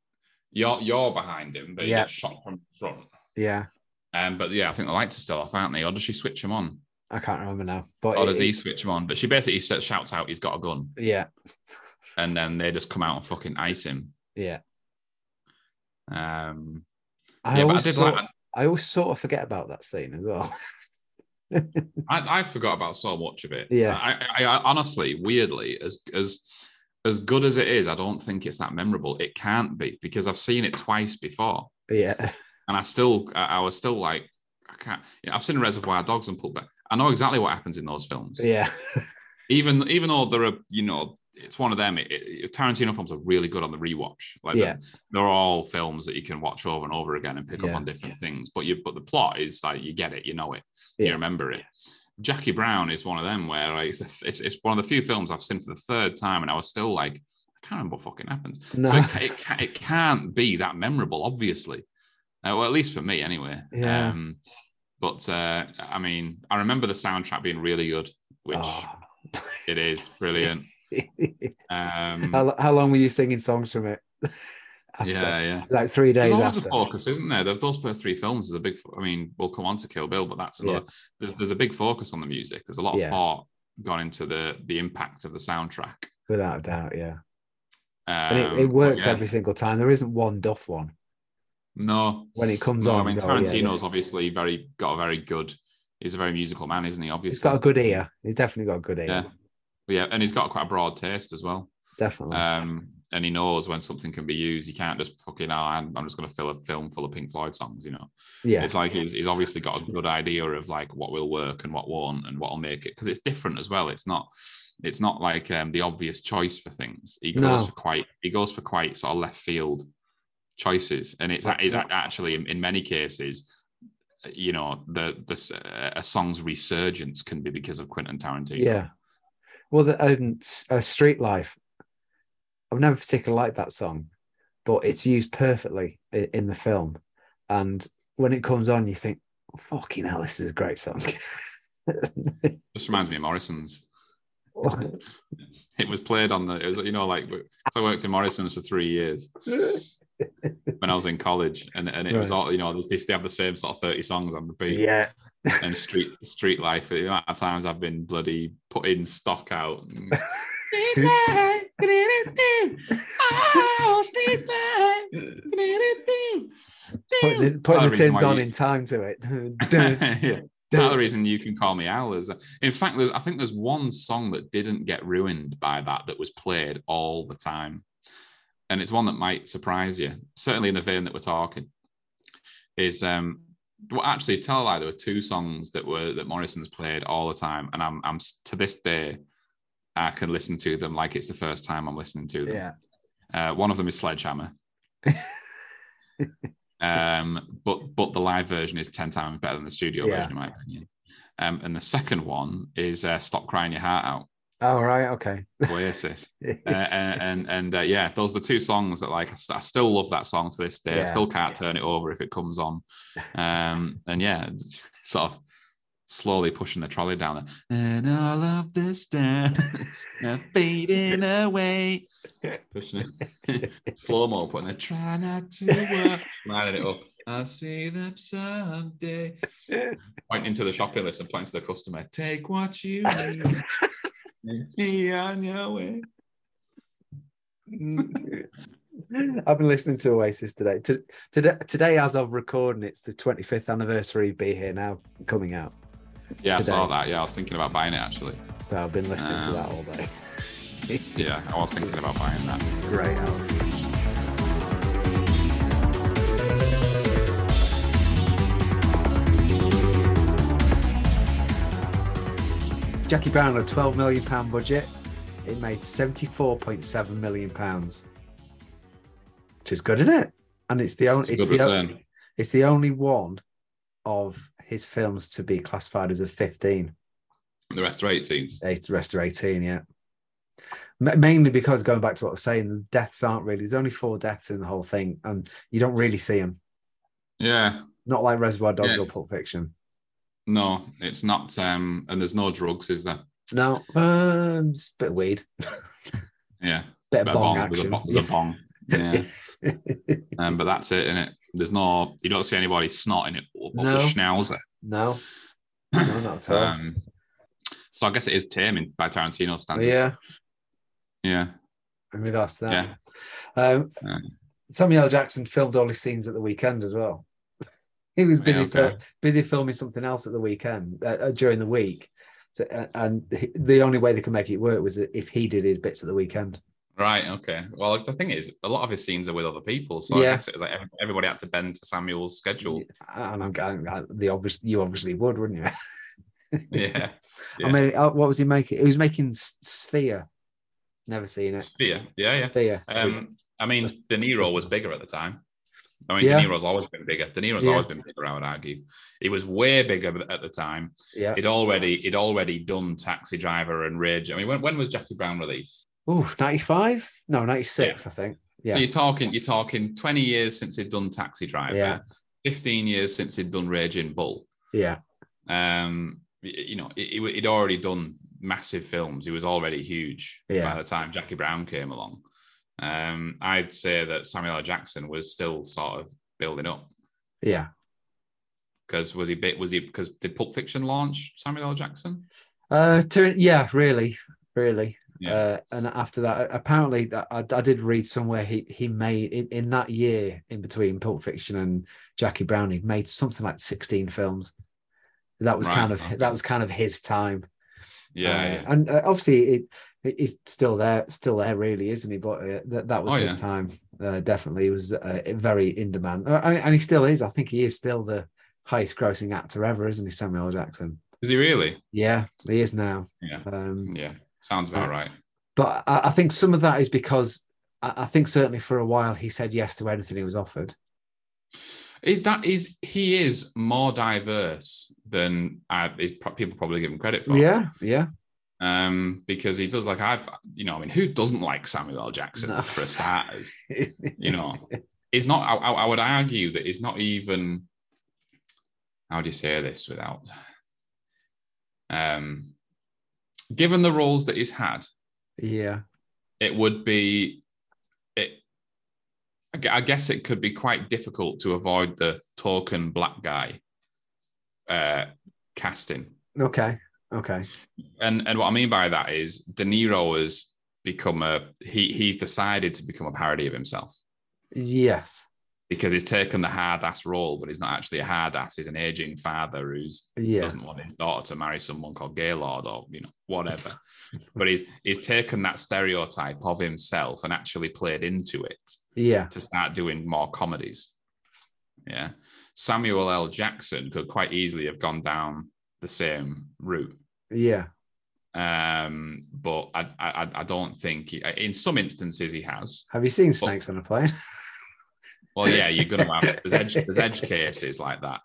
you're you're behind him, but he Yeah. gets shot from front. Yeah, Um, but yeah, I think the lights are still off, aren't they? Or does she switch them on? I can't remember now. But Or it- does he switch them on? But she basically shouts out, "He's got a gun," yeah, and then they just come out and fucking ice him. yeah. Um, I yeah, I always did sort, like. I always sort of forget about that scene as well. I, I forgot about so much of it. Yeah. I, I, I honestly, weirdly, as as as good as it is, I don't think it's that memorable. It can't be because I've seen it twice before, yeah, and I still, I, I was still like, I can't. You know, I've seen Reservoir Dogs and Pulp. I know exactly what happens in those films. yeah, Even even though there are, you know, it's one of them. It, it, Tarantino films are really good on the rewatch. Like Yeah. they're, they're all films that you can watch over and over again and pick up on different things. But you but the plot is like you get it, you know it, Yeah. you remember it. Jackie Brown is one of them where like, it's, it's it's one of the few films I've seen for the third time, and I was still like, I can't remember what fucking happens. No. So it, it, it can't be that memorable, obviously. Uh, well, at least for me, anyway. Yeah. Um, but uh, I mean, I remember the soundtrack being really good, which Oh. it is brilliant. Um, how, how long were you singing songs from it? After? yeah, yeah. Like three days There's always after. a focus, isn't there? Those- first three films is a big. I mean, we'll come on to Kill Bill, but that's another. There's, there's a big focus on the music. There's a lot of Yeah. thought gone into the the impact of the soundtrack. Without a doubt, yeah. Um, And it, it works yeah. every single time. There isn't one duff one. No, When it comes no. on, I mean, oh, yeah, yeah. Tarantino's obviously very got a very good. He's a very musical man, isn't he? Obviously, He's got a good ear. He's definitely got a good ear. Yeah, and he's got quite a broad taste as well. Definitely. Um, and he knows when something can be used. He can't just fucking, oh, I'm, I'm just going to fill a film full of Pink Floyd songs, you know. yeah. It's like he's, he's obviously got a good idea of like what will work and what won't and what will make it because it's different as well. It's not it's not like um, the obvious choice for things. He goes No. for quite he goes for quite sort of left field choices, and it's is actually in, in many cases, you know, the the a song's resurgence can be because of Quentin Tarantino. Yeah. Well, the um, uh, Street Life, I've never particularly liked that song, but it's used perfectly i- in the film. And when it comes on, you think, fucking hell, this is a great song. this reminds me of Morrison's. It was played on the. It was you know like so I worked in Morrison's for three years. when I was in college, and, and it was all you know. They used to have the same sort of thirty songs on repeat. yeah. And street street life. The amount of times I've been bloody putting stock out. Street life, street life, Putting the, putting the of the reason tins on you- in time to it. Dun, yeah. dun. Part of the reason you can call me Al is, in fact, there's, I think there's one song that didn't get ruined by that that was played all the time, and it's one that might surprise you. Certainly in the vein that we're talking, is um, well, actually, tell a lie. There were two songs that were that Morrison's played all the time, and I'm I'm to this day, I can listen to them like it's the first time I'm listening to them. yeah. Uh, one of them is Sledgehammer. um, but but the live version is ten times better than the studio Yeah. version, in my opinion. Um, and the second one is uh, "Stop Crying Your Heart Out" Oh, right. Okay. Oasis. uh, and and, and uh, yeah, those are the two songs that like I, st- I still love that song to this day. I still can't turn it over if it comes on. Um, and yeah, sort of slowly pushing the trolley down. there. And all of this time fading away. Pushing it slow mo, putting it. Try not to work, lining it up. I'll see them someday. Pointing to the shopping list and pointing to the customer. Take what you need. And be on your way. I've been listening to Oasis today. To, today, today, as of recording, it's the 25th anniversary of Be Here Now coming out. Yeah, I saw that. Yeah, I was thinking about buying it actually. So I've been listening to Um, that all day. Yeah, I was thinking about buying that. Great album. Jackie Brown had a 12 million pound budget. It made 74.7 million pounds, which is good, isn't it? And it's the only it's good the, it's the only one of his films to be classified as a 15. The rest are 18s. Eight, the rest are 18, yeah. Ma- Mainly because going back to what I was saying, the deaths aren't really, there's only four deaths in the whole thing, and you don't really see them. Yeah, Not like Reservoir Dogs Yeah. or Pulp Fiction. No, it's not. Um, and there's no drugs, is there? No, uh, just a bit of weed, Yeah, bit of Bit of bong, bong, there's a. There's a bong. Yeah, um, but that's it, innit? There's no. You don't see anybody snorting it up No. the schnauzer. no, no, not at all. Um, so I guess it is taming by Tarantino standards. yeah, yeah, in regards to that. Yeah. Um, Yeah. Samuel L. Jackson filmed all his scenes at the weekend as well. He was busy Yeah, okay. busy filming something else at the weekend uh, uh, during the week, so, uh, and he- the only way they could make it work was that if he did his bits at the weekend. Right. Okay. Well, the thing is, a lot of his scenes are with other people, so I Yeah. guess it was like everybody had to bend to Samuel's schedule. And I'm going, the obvious, you obviously would, wouldn't you? Yeah. Yeah. I mean, uh, what was he making? He was making Sphere. Never seen it. Sphere. Yeah, yeah. Sphere. Um, I mean, De Niro was bigger at the time. I mean, Yeah. De Niro's always been bigger. De Niro's Yeah. always been bigger. I would argue. He was way bigger at the time. yeah. He'd already he'd already done Taxi Driver and Rage. I mean, when, when was Jackie Brown released? Ooh, 95? No, 96, I think. Yeah. So you're talking you're talking 20 years since he'd done Taxi Driver. Yeah. 15 years since he'd done Raging Bull. yeah. Um, you know, he- he'd already done massive films. He was already huge Yeah. by the time Jackie Brown came along. Um, I'd say that Samuel L. Jackson was still sort of building up Yeah. because was he bit was he because did Pulp Fiction launch Samuel L. Jackson? Uh, to, yeah, really, really. Yeah. Uh, and after that, apparently, that I, I did read somewhere he he made in, in that year in between Pulp Fiction and Jackie Brown, he made something like sixteen films. That was Right, kind of okay. that was kind of his time. Yeah, Uh, yeah. and uh, obviously it he's still there, still there, really, isn't he? But uh, that that was Oh, his yeah. time. Uh, definitely, he was uh, very in demand, uh, and he still is. I think he is still the highest grossing actor ever, isn't he, Samuel Jackson? Is he really? Yeah, he is now. Yeah, Um, yeah. Sounds about Uh, right. but I, I think some of that is because I, I think certainly for a while he said yes to anything he was offered. Is that is he is more diverse than I, is, pro- people probably give him credit for? Yeah, yeah, um, because he does like I've you know I mean who doesn't like Samuel L. Jackson No. for starters? You know, it's not. I, I would argue that it's not even. How do you say this without? Um, given the roles that he's had, yeah, it would be it. I I guess it could be quite difficult to avoid the token black guy uh, casting. okay, okay, and and what I mean by that is De Niro has become a he he's decided to become a parody of himself yes, because he's taken the hard ass role, but he's not actually a hard ass. He's an aging father who's yeah, doesn't want his daughter to marry someone called Gaylord or you know whatever. but he's he's taken that stereotype of himself and actually played into it yeah, to start doing more comedies. Yeah, Samuel L. Jackson could quite easily have gone down the same route. yeah, um, but I, I, I don't think he, in some instances he has. Have you seen Snakes on a Plane? Well, yeah, you're gonna have there's edge there's edge cases like that,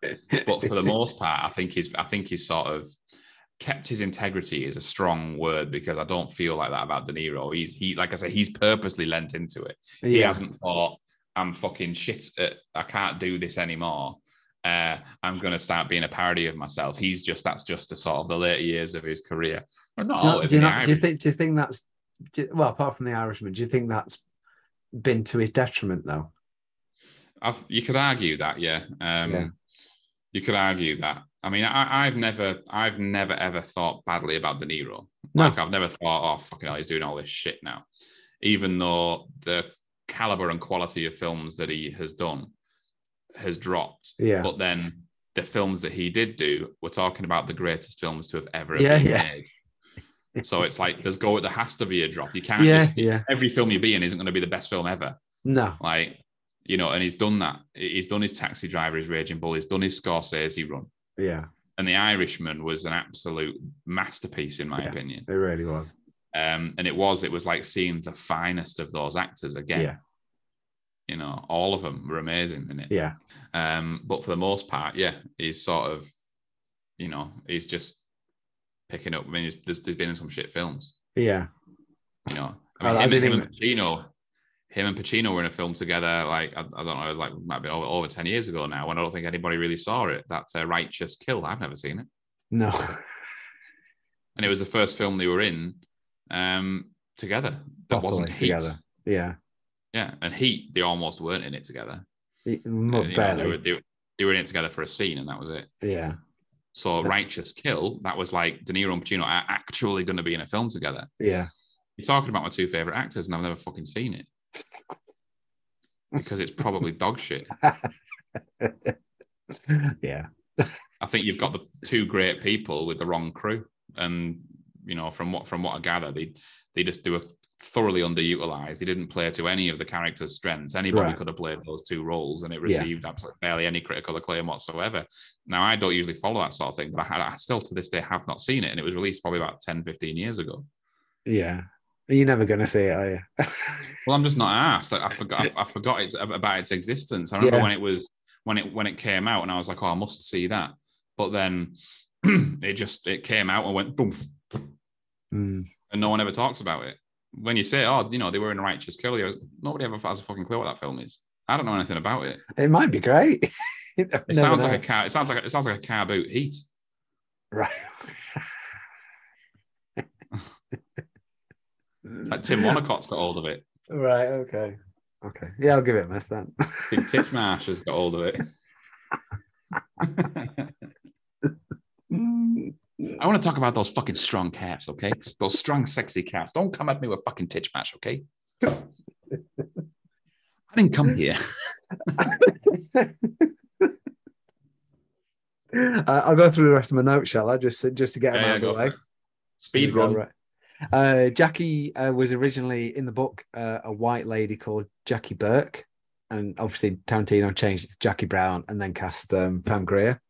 but for the most part, I think he's I think he's sort of kept his integrity is a strong word because I don't feel like that about De Niro. He's he like I say he's purposely lent into it. He hasn't thought I'm fucking shit. At, I can't do this anymore. Uh, I'm going to start being a parody of myself. He's just that's just the sort of the later years of his career. Or not do you, know- do you not- do you think? Do you think that's well, apart from the Irishman, do you think that's been to his detriment though? I've, you could argue that, yeah. Um, Yeah. You could argue that. I mean, I, I've never, I've never ever thought badly about De Niro. No. Like, I've never thought, oh, fucking hell, he's doing all this shit now. Even though the caliber and quality of films that he has done has dropped, Yeah, but then the films that he did do, we're talking about the greatest films to have ever Yeah, been yeah. made. So it's like there's go, there has to be a drop. You can't yeah, just yeah. every film you be in isn't going to be the best film ever. No, Like, you know, and he's done that. He's done his Taxi Driver, his Raging Bull, he's done his Scorsese run. yeah, And The Irishman was an absolute masterpiece, in my Yeah. opinion. it really was. Um, and it was, it was like seeing the finest of those actors again. Yeah, You know, all of them were amazing in it. yeah, Um, but for the most part, yeah, he's sort of, you know, he's just picking up. I mean, he's, there's, there's been in some shit films, yeah. you know. I mean, I him, and Pacino, him and Pacino were in a film together. Like I, I don't know, like might be over, over ten years ago now. When I don't think anybody really saw it. That's a Righteous Kill. I've never seen it, No, and it was the first film they were in um, together. That wasn't Heat. together. yeah. Yeah, and Heat, they almost weren't in it together. It- Uh, Not know, barely. they, were, they, were- they were in it together for a scene, and that was it. yeah, So Righteous Kill, that was like De Niro and Pacino are actually going to be in a film together. yeah, You're talking about my two favorite actors, and I've never fucking seen it because it's probably dog shit. yeah, I think you've got the two great people with the wrong crew, and you know from what from what I gather, they they just do a thoroughly underutilized. He didn't play to any of the characters' strengths. Anybody Right. could have played those two roles, and it Yeah. received absolutely barely any critical acclaim whatsoever. Now I don't usually follow that sort of thing, but I, had, I still to this day have not seen it, and it was released probably about 10, 15 years ago. yeah. You're never going to see it, are you? Well, I'm just not asked. I, I forgot. I, I forgot it's about its existence. I remember Yeah. when it was when it when it came out, and I was like, "Oh, I must see that." But then it just it came out and went boom, Mm. and no one ever talks about it. When you say, "Oh, you know, they were in a Righteous Kill," you nobody ever has a fucking clue what that film is. I don't know anything about it. It might be great. It sounds like a car. It sounds like a, it sounds like a car boot heat. right. Like Tim Wonnacott's got hold of it. Right. Okay. Okay. Yeah, I'll give it a miss then. Big Titchmarsh has got hold of it. Mm. I want to talk about those fucking strong calves, okay? Those strong, sexy calves. Don't come at me with fucking Titchmarsh, okay? I didn't come here. I'll go through the rest of my notes, shall I? Just just to get them Yeah, out of the way. Speed run. right. Uh, Jackie uh, was originally in the book uh, a white lady called Jackie Burke, and obviously Tarantino changed it to Jackie Brown and then cast um, Pam Grier.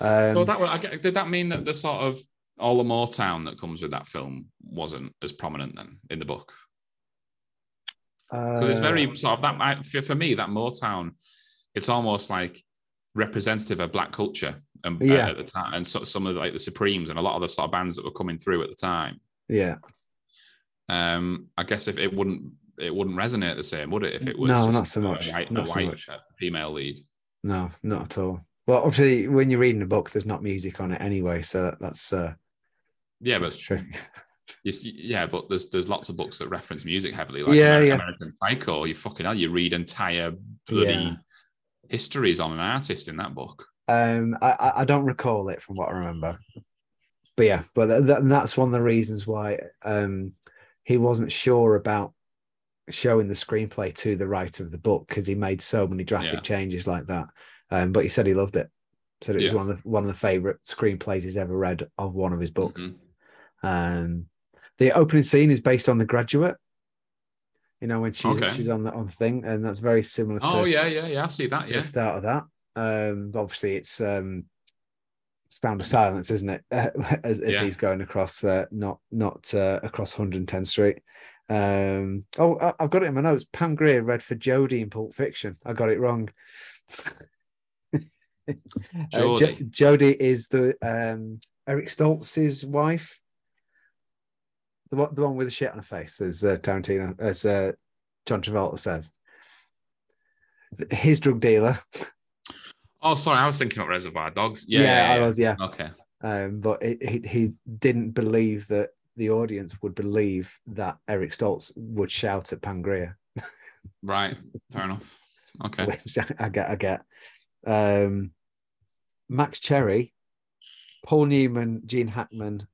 Um, so that would- I get- did that mean that the sort of all the Motown that comes with that film wasn't as prominent then in the book? Because it's uh, very sort of that for, for me that Motown, it's almost like representative of black culture and uh, Yeah. the time, and so, some of like the Supremes and a lot of the sort of bands that were coming through at the time. yeah. Um, I guess if it wouldn't it wouldn't resonate the same, would it? If it was No, not so a much. white, Not a so white much. female lead. No, not at all. Well, obviously, when you're reading a book, there's not music on it anyway, so that's uh, Yeah, that's but true. you see- yeah, but there's there's lots of books that reference music heavily, like Yeah, American, yeah. American Psycho. You fucking hell, you read entire bloody Yeah. histories on an artist in that book. Um, I, I I don't recall it from what I remember, but yeah, but th- th- that's one of the reasons why um he wasn't sure about showing the screenplay to the writer of the book because he made so many drastic Yeah. changes like that. Um, but he said he loved it. Said it was one of the one of the favorite screenplays he's ever read of one of his books. Mhm. Um, the opening scene is based on The Graduate. You know when she's Okay. she's on the on the thing, and that's very similar to Oh yeah, yeah, yeah. I see that. the Yeah, start of that. Um, obviously, it's um, Sound of Silence, isn't it? as as Yeah. he's going across, uh, not not uh, across 110th Street. Um, oh, I- I've got it in my notes. Pam Grier read for Jodie in Pulp Fiction. I got it wrong. Uh, Jo- Jodie. Jodie is the um, Eric Stoltz's wife. The one, the one with the shit on her face, as uh, Tarantino, as uh, John Travolta says. His drug dealer. Oh, sorry, I was thinking of Reservoir Dogs. Yeah, yeah, I yeah. was, yeah. Okay. Um, but it, he he didn't believe that the audience would believe that Eric Stoltz would shout at Pam Grier, Right. Fair enough. Okay. which I, I get. I get. Um, Max Cherry, Paul Newman, Gene Hackman,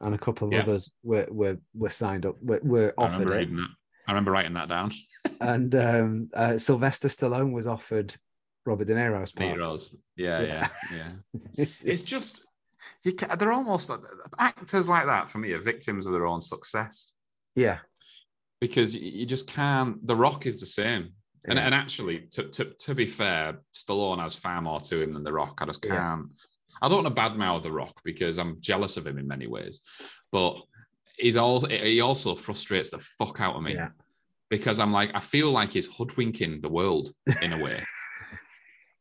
and a couple of Yeah. others were were were signed up. Were, were I remember it, reading that. I remember writing that down. and um, uh, Sylvester Stallone was offered Robert De Niro's part. Peter Rose. Yeah, Yeah. yeah, yeah. it's just you ca they're almost actors like that for me are victims of their own success yeah, because you, just can't. The Rock is the same, Yeah. and actually, to, to to be fair, Stallone has far more to him than The Rock. I just can't. I don't want to badmouth The Rock because I'm jealous of him in many ways, but he's all he also frustrates the fuck out of me yeah, because I'm like I feel like he's hoodwinking the world in a way.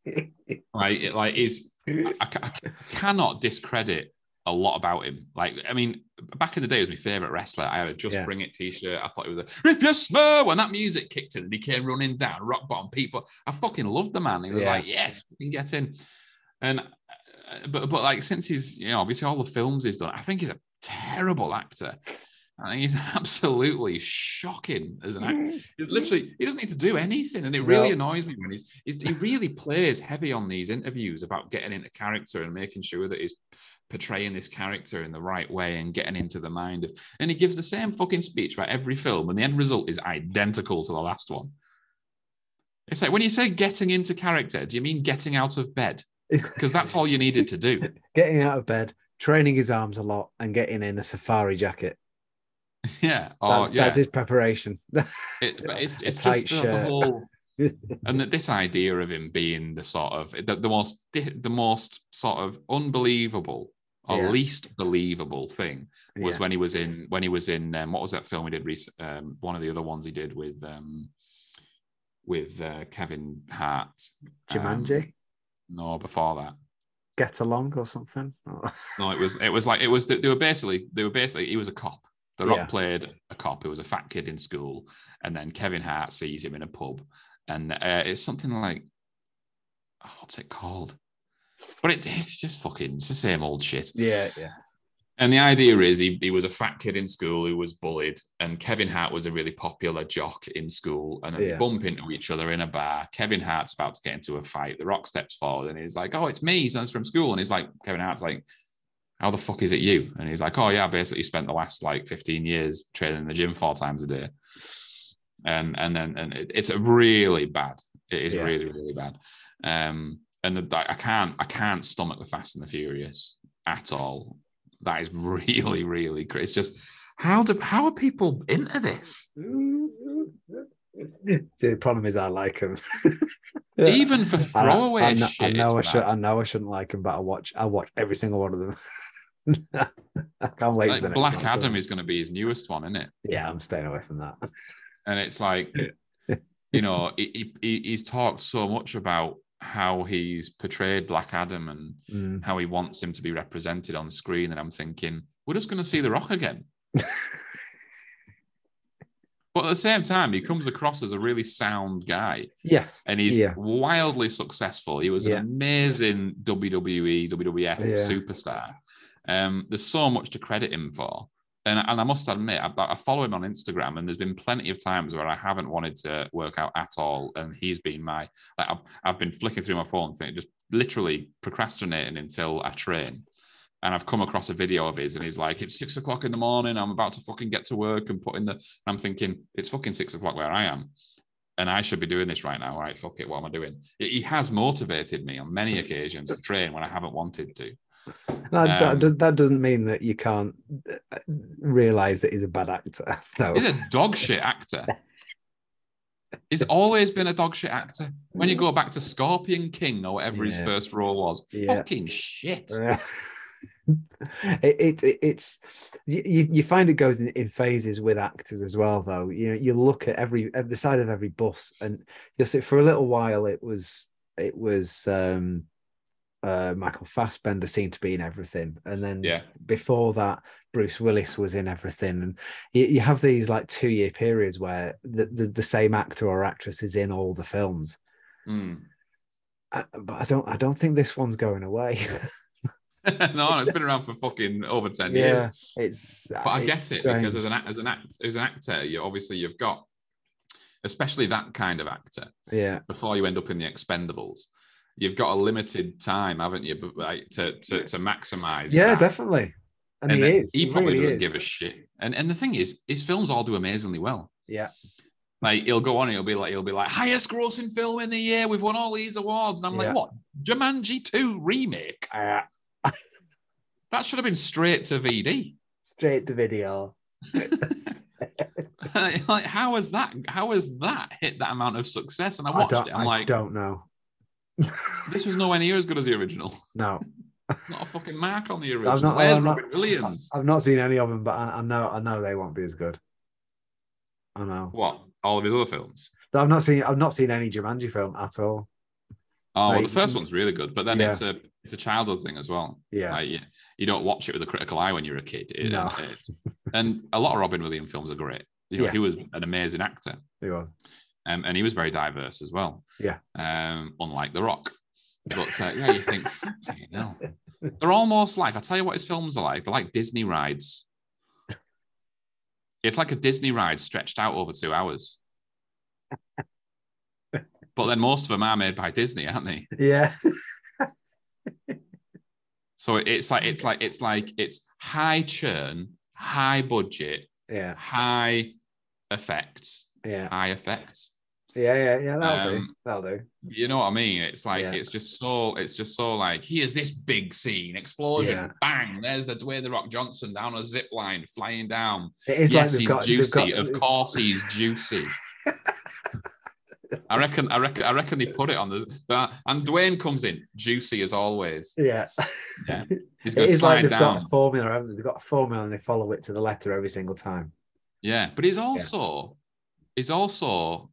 like like is I, ca- I cannot discredit a lot about him. Like, I mean, back in the day, he was my favorite wrestler. I had a Just Yeah. Bring It t-shirt. I thought it was a if you smell when that music kicked in and he came running down, rock bottom people. I fucking loved the man. He was Yeah. like, yes, we can get in. And uh, but but like since he's you know obviously all the films he's done, I think he's a terrible actor. I think he's absolutely shocking as an actor. Mm-hmm. He's mm-hmm. literally, he doesn't need to do anything, and it really No. annoys me when he's, he's he really plays heavy on these interviews about getting into character and making sure that he's portraying this character in the right way and getting into the mind of. And he gives the same fucking speech about every film, and the end result is identical to the last one. It's like when you say getting into character, do you mean getting out of bed? Because that's all you needed to do. getting out of bed, training his arms a lot, and getting in a safari jacket. Yeah. Or, That's, yeah. that's his preparation. It, it's A it's tight just the, the whole and that this idea of him being the sort of the, the most the most sort of unbelievable or Yeah. least believable thing was Yeah. when he was in when he was in um, what was that film he did recent um, one of the other ones he did with um with uh, Kevin Hart Um, Jumanji, no before that Get Along or something. no it was it was like it was they were basically they were basically he was a cop the rock Yeah. played a cop who was a fat kid in school and then Kevin Hart sees him in a pub and uh, it's something like oh, what's it called but it's it's just fucking it's the same old shit yeah, yeah, And the idea is he, he was a fat kid in school who was bullied, and Kevin Hart was a really popular jock in school. And then they bump into each other in a bar. Kevin Hart's about to get into a fight. The Rock steps forward and he's like, Oh, it's me. Son's from school. And he's like, Kevin Hart's like, How the fuck is it you? And he's like, Oh, yeah, I basically spent the last like 15 years training in the gym four times a day. And and then and it, it's a really bad. It is Yeah. really, really bad. Um, and the, I can't I can't stomach the Fast and the Furious at all that is really, really crazy. It's just how do how are people into this? See, the problem is I like them. Even for throwaway I, I shit. know I should. I know I shouldn't like them, but I watch. I watch every single one of them. I can't wait. Like for the next Black one. Adam is going to be his newest one, isn't it? Yeah, I'm staying away from that. And it's like, you know, he, he, he's talked so much about how he's portrayed Black Adam and Mm. how he wants him to be represented on screen. And I'm thinking, we're just going to see The Rock again. but at the same time, he comes across as a really sound guy. Yes. and he's Yeah. wildly successful. He was Yeah. an amazing WWE, WWF Yeah. superstar. Um, there's so much to credit him for. And, and I must admit, I, I follow him on Instagram, and there's been plenty of times where I haven't wanted to work out at all, and he's been my like I've I've been flicking through my phone, thing, just literally procrastinating until I train, and I've come across a video of his, and he's like, "It's six o'clock in the morning, I'm about to fucking get to work and put in the," and I'm thinking, "It's fucking six o'clock where I am." and I should be doing this right now. All right, fuck it. What am I doing? He has motivated me on many occasions to train when I haven't wanted to. That, Um, that, that doesn't mean that you can't uh, realize that he's a bad actor. No. He's a dog shit actor. He's always been a dog shit actor. When you go back to Scorpion King or whatever his first role was, Yeah. fucking shit. Yeah. it, it it's you, you find it goes in, in phases with actors as well though you know you look at every at the side of every bus and you'll see for a little while it was it was um uh michael fassbender seemed to be in everything and then Yeah. before that bruce willis was in everything and you, you have these like two year periods where the, the, the same actor or actress is in all the films Mm. Uh, but i don't i don't think this one's going away no, it's been around for fucking over 10 yeah years. it's But I it's get it strange. because as an act- as an act as an actor, you obviously you've got especially that kind of actor yeah before you end up in the expendables. You've got a limited time, haven't you, but, like, to, to to maximize. Yeah, that. definitely. And, And he is. He probably really doesn't is. give a shit. And and the thing is, his films all do amazingly well. Yeah. Like he'll go on, he'll be like, he'll be like, highest grossing film in the year. We've won all these awards, and I'm Yeah. like, what? Jumanji two remake? Uh, That should have been straight to VD. straight to video. like, how has that? How has that hit that amount of success? And I I watched don't, it. I'm I like, don't know. This was nowhere near as good as the original. No, Not a fucking mark on the original. not- Where's not- Robin Williams? I've not seen any of them, but I, I know I know they won't be as good. I know. What? All of his other films? I've not seen I've not seen any Jumanji film at all. Oh, well, the first one's really good, but then Yeah. it's a it's a childhood thing as well. Yeah. Like, you, you don't watch it with a critical eye when you're a kid. It- No. and a lot of Robin Williams films are great. You know, Yeah. he was an amazing actor, They were. Um, and he was very diverse as well. Yeah. Um, unlike The Rock. But uh, yeah, you think, hell. They're almost like, I'll tell you what his films are like. They're like Disney rides. It's like a Disney ride stretched out over two hours. But then most of them are made by Disney, aren't they? Yeah. So it's like it's like it's like it's high churn, high budget, Yeah. high effects, Yeah. high effects. Yeah. Yeah. Yeah. That'll do. Um, That'll do. You know what I mean? It's like Yeah. it's just so it's just so like here's this big scene, explosion, Yeah. bang! There's the Dwayne the Rock Johnson down a zip line, flying down. It is like yes, they've he's got, juicy. got of course, he's juicy. I reckon, I reckon, I reckon they put it on the that, and Dwayne comes in juicy as always. Yeah. Yeah. He's going to is like slide they've down. got a formula, haven't they? They've got a formula and they follow it to the letter every single time. Yeah, but he's also he's also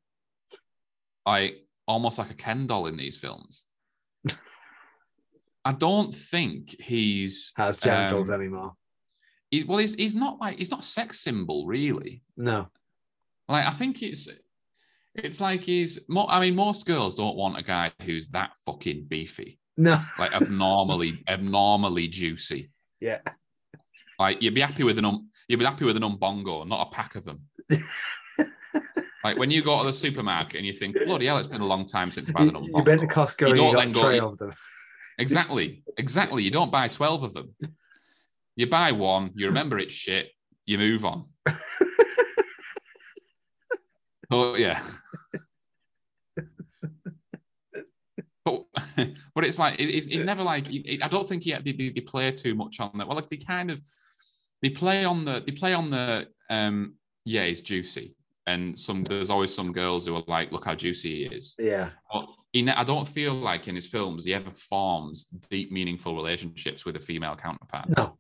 like almost like a Ken doll in these films. I don't think he's Has genitals Um, anymore. he's well he's he's not like he's not a sex symbol really. No. Like I think it's it's like he's more. I mean most girls don't want a guy who's that fucking beefy, No. like abnormally abnormally juicy. Yeah. Like you'd be happy with an um, you'd be happy with an umbongo, not a pack of them. like when you go to the supermarket and you think, bloody hell, it's been a long time since I've had an You, umbongo. you been to Costco You and you don't got then a go- tray of them. Exactly, exactly. You don't buy twelve of them. You buy one, you remember it's shit, you move on. oh yeah. But, but it's like it's, it's never like I don't think yet they, they, they play too much on that. Well, like they kind of they play on the they play on the um yeah it's juicy and some there's always some girls who are like look how juicy he is. Yeah. But he, I don't feel like in his films he ever forms deep, meaningful relationships with a female counterpart No.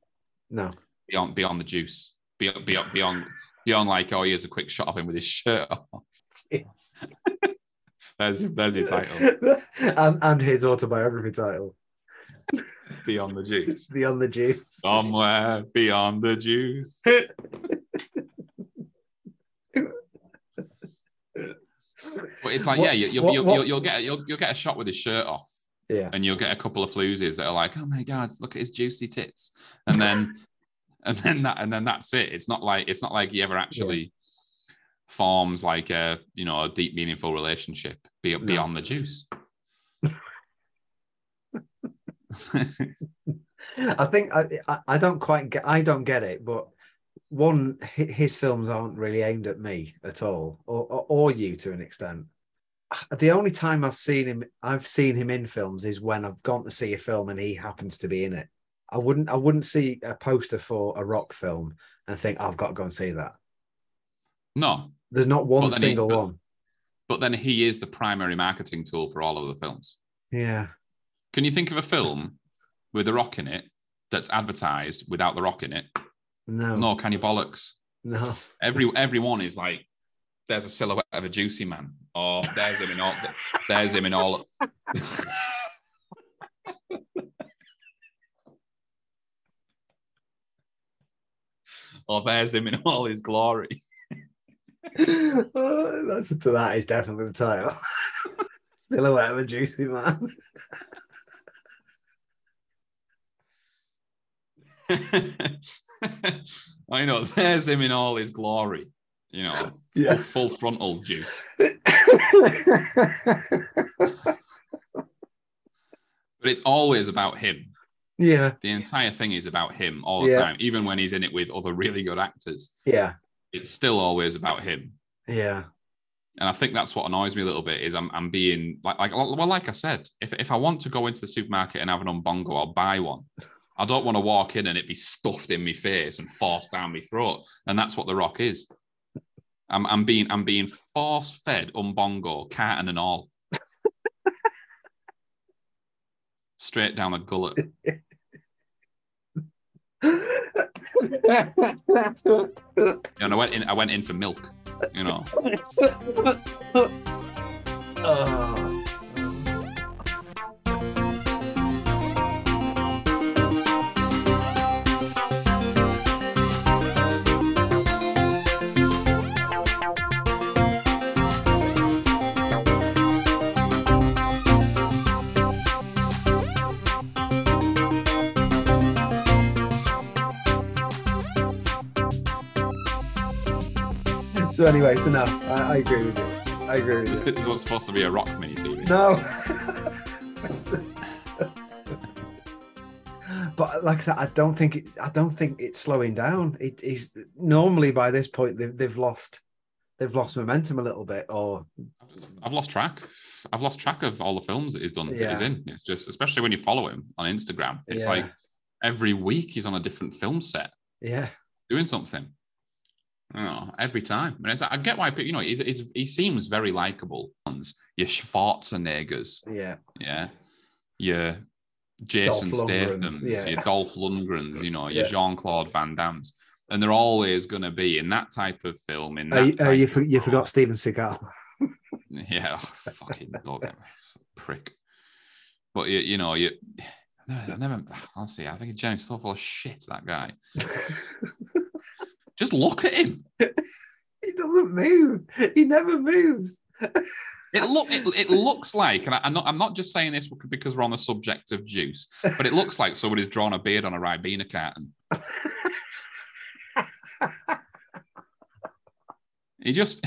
No. beyond beyond the juice, beyond beyond beyond, beyond like oh here's a quick shot of him with his shirt off. Yes. There's your, there's your title. and, and his autobiography title, Beyond the juice. Beyond the Juice. Somewhere beyond the juice. But it's like What- yeah, you, you'll, what- you'll, you'll, get you'll, you'll get a shot with his shirt off. Yeah. and you'll get a couple of floozies that are like, "Oh my god, look at his juicy tits," and then, and then that, and then that's it. It's not like it's not like he ever actually forms like a you know a deep, meaningful relationship be, No. beyond the juice. I think I, I I don't quite get I don't get it, but one his films aren't really aimed at me at all, or or, or you to an extent. The only time I've seen him I've seen him in films is when I've gone to see a film and he happens to be in it. I wouldn't I wouldn't see a poster for a rock film and think I've got to go and see that. no, There's not one then he- single but- one. but then he is the primary marketing tool for all of the films. Yeah. Can you think of a film with the rock in it that's advertised without the rock in it? No. No, can you bollocks? No. Every everyone is like, there's a silhouette of a juicy man, or there's him in all, there's him in all. or oh, there's him in all his glory. Oh, that's to that is definitely the title. Silhouette of a juicy man. I know, there's him in all his glory. You know, Yeah. full frontal juice. But it's always about him. yeah. The entire thing is about him all the Yeah. time, even when he's in it with other really good actors. Yeah. It's still always about him. Yeah. And I think that's what annoys me a little bit is I'm, I'm being like, like well, like I said, if, if I want to go into the supermarket and have an umbongo, I'll buy one. I don't want to walk in and it be stuffed in my face and forced down my throat. And that's what the rock is. I'm, I'm being I'm being force fed umbongo, carton and all. Straight down the gullet. And I went in I went in for milk, you know. Oh. So anyway, so no, I, I agree with you. I agree with you. It was supposed to be a rock miniseries. No. but like I said, I don't think it, I don't think it's slowing down. It is normally by this point they've, they've lost they've lost momentum a little bit, or I've lost track. I've lost track of all the films that he's done. That he's in. It's just, especially when you follow him on Instagram, it's Yeah. like every week he's on a different film set yeah, doing something. Oh, every time. And it's, I get why people, you know, he's, he's, he seems very likable. Your Schwarzeneggers, Yeah. yeah. Your Jason Statham's, yeah. your Dolph Lundgrens, you know, your Yeah. Jean Claude Van Damme's. And they're always going to be in that type of film. In Oh, that oh, you, oh, type you, for, you forgot Steven Seagal. Yeah, oh, fucking dog, prick. But you, you know, you I never. Honestly, I think James so full of shit. That guy. Just look at him. he doesn't move. He never moves. It look. It, it looks like, and I, I'm not. I'm not just saying this because we're on the subject of juice, but it looks like somebody's drawn a beard on a Ribena carton. He just.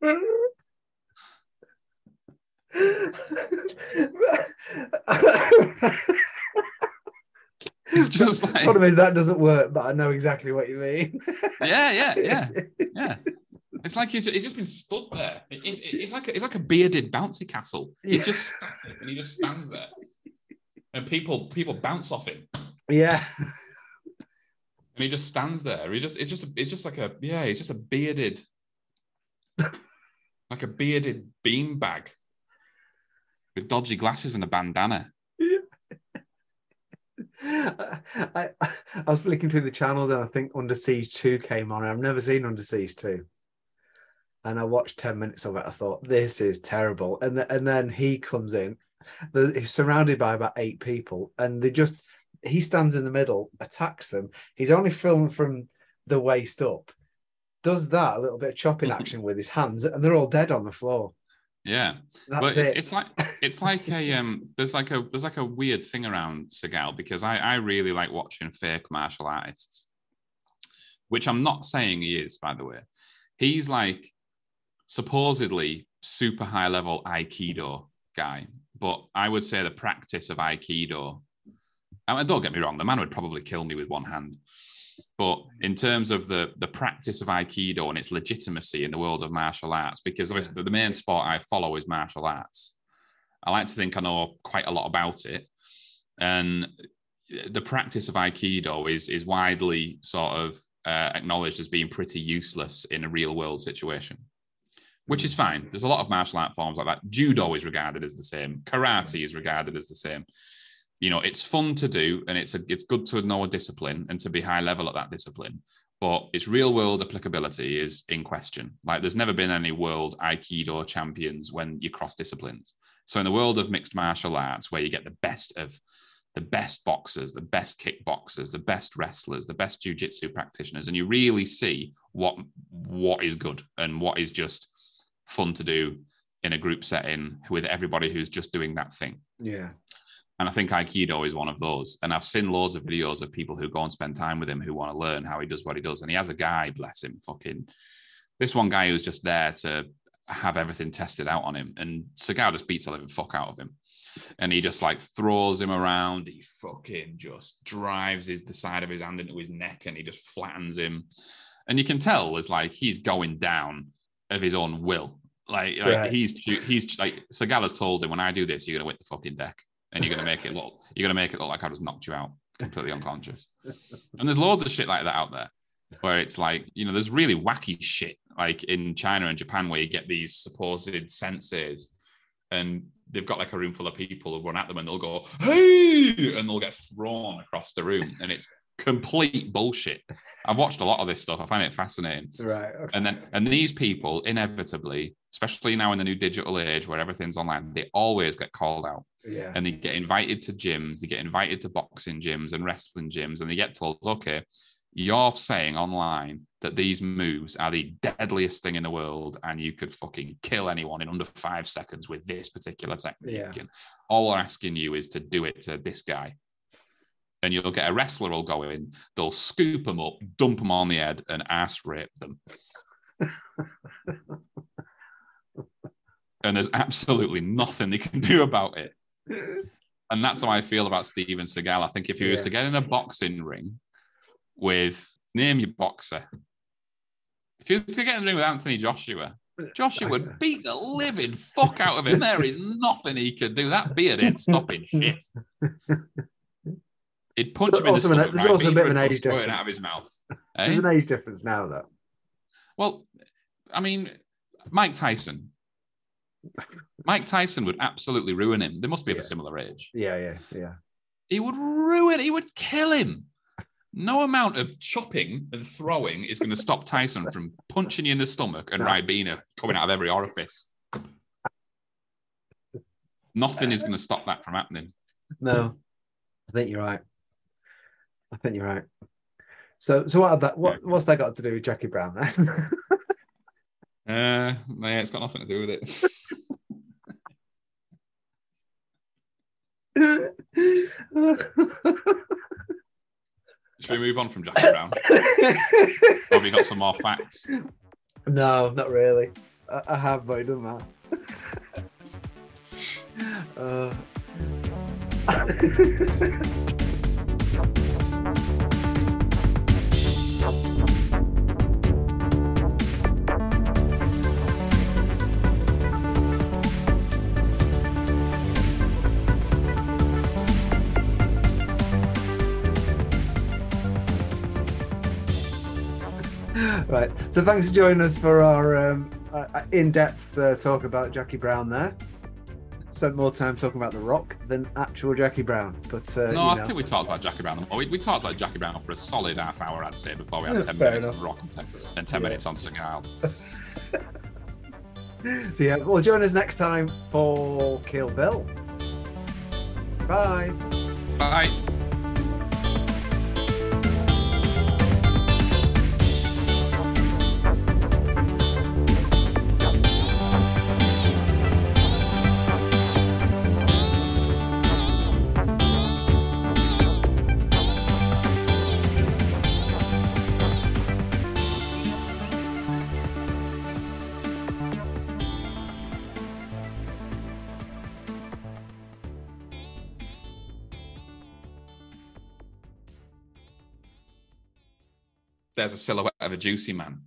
It's just like. Problem is that doesn't work, but I know exactly what you mean. Yeah, yeah, yeah, yeah. It's like he's, he's just been stood there. It's, it's like a, it's like a bearded bouncy castle. He's Yeah. just static and he just stands there, and people people bounce off him, yeah. and he just stands there. He just it's just it's just like a yeah. He's just a bearded, like a bearded beanbag with dodgy glasses and a bandana. I, I, was flicking through the channels and I think Under Siege 2 came on. I've never seen Under Siege 2. And I watched 10 minutes of it. I thought, this is terrible. And, th- and then he comes in. He's surrounded by about eight people. And they just, he stands in the middle, attacks them. He's only filmed from the waist up. Does that, a little bit of chopping action with his hands. And they're all dead on the floor. Yeah, That's but it. it's, it's like it's like a um there's like a there's like a weird thing around Seagal because I I really like watching fake martial artists, which I'm not saying he is by the way. He's like supposedly super high level Aikido guy, but I would say the practice of Aikido. I mean, don't get me wrong, the man would probably kill me with one hand. But in terms of the the practice of Aikido and its legitimacy in the world of martial arts, because obviously the- main sport I follow is martial arts, I like to think I know quite a lot about it. And the practice of Aikido is is widely sort of uh, acknowledged as being pretty useless in a real world situation, which is fine. There's a lot of martial art forms like that. Judo is regarded as the same. Karate is regarded as the same you know it's fun to do and it's a, it's good to know a discipline and to be high level at that discipline but its real world applicability is in question. Like there's never been any world aikido champions when you cross disciplines. So in the world of mixed martial arts where you get the best of the best boxers the best kickboxers the best wrestlers the best jiu-jitsu practitioners and you really see what what is good and what is just fun to do in a group setting with everybody who's just doing that thing. Yeah. And I think Aikido is one of those. And I've seen loads of videos of people who go and spend time with him who want to learn how he does what he does. And he has a guy, bless him, fucking this one guy who's just there to have everything tested out on him. And Seagal just beats the living fuck out of him. And he just like throws him around. He fucking just drives his the side of his hand into his neck and he just flattens him. And you can tell it's like he's going down of his own will. Like, like Right. he's he's like Seagal has told him when I do this, you're gonna win the fucking deck and you're gonna make it look you're gonna make it look like I just knocked you out completely unconscious. And there's loads of shit like that out there where it's like, you know, there's really wacky shit like in China and Japan where you get these supposed senseis and they've got like a room full of people who run at them and they'll go, hey, and they'll get thrown across the room. And it's complete bullshit. I've watched a lot of this stuff. I find it fascinating. Right. Okay. And then, and these people inevitably, especially now in the new digital age where everything's online, they always get called out yeah. and they get invited to gyms, they get invited to boxing gyms and wrestling gyms, and they get told, okay, you're saying online that these moves are the deadliest thing in the world, and you could fucking kill anyone in under five seconds with this particular technique. Yeah. And all we're asking you is to do it to this guy. And you'll get a wrestler will go in, they'll scoop them up, dump them on the head, and ass rape them. and there's absolutely nothing they can do about it. And that's how I feel about Steven Seagal. I think if he was to get in a boxing ring with name your boxer, if he was to get in the ring with Anthony Joshua, Joshua would beat the living fuck out of him. There is nothing he could do. That beard ain't stopping shit. He'd punch There's him in the also an- there's right? also a bit of an age difference. out of his mouth. There's Eh? an age difference now, though. Well, I mean, Mike Tyson. Mike Tyson would absolutely ruin him. They must be of Yeah. a similar age. Yeah, yeah, yeah. He would ruin. He would kill him. No amount of chopping and throwing is going to stop Tyson from punching you in the stomach and No. Ribena coming out of every orifice. Nothing is going to stop that from happening. No, I think you're right. I think you're right. So, so what? That, what? What's that got to do with Jackie Brown? Then? Uh, yeah, it's got nothing to do with it. Should we move on from Jackie Brown? Have you got some more facts? no, not really. I, I have, but it doesn't matter. Uh, right. So thanks for joining us for our um, uh, uh, in-depth uh, talk about Jackie Brown. There, spent more time talking about The Rock than actual Jackie Brown. But uh, No, you I think we talked about Jackie Brown. We, we talked about Jackie Brown for a solid half hour, I'd say, before we had Yeah, 10 minutes enough. on Rock and 10, and 10 Yeah. minutes on Seagal. So yeah, well, join us next time for Kill Bill. Bye. Bye. There's a silhouette of a juicy man.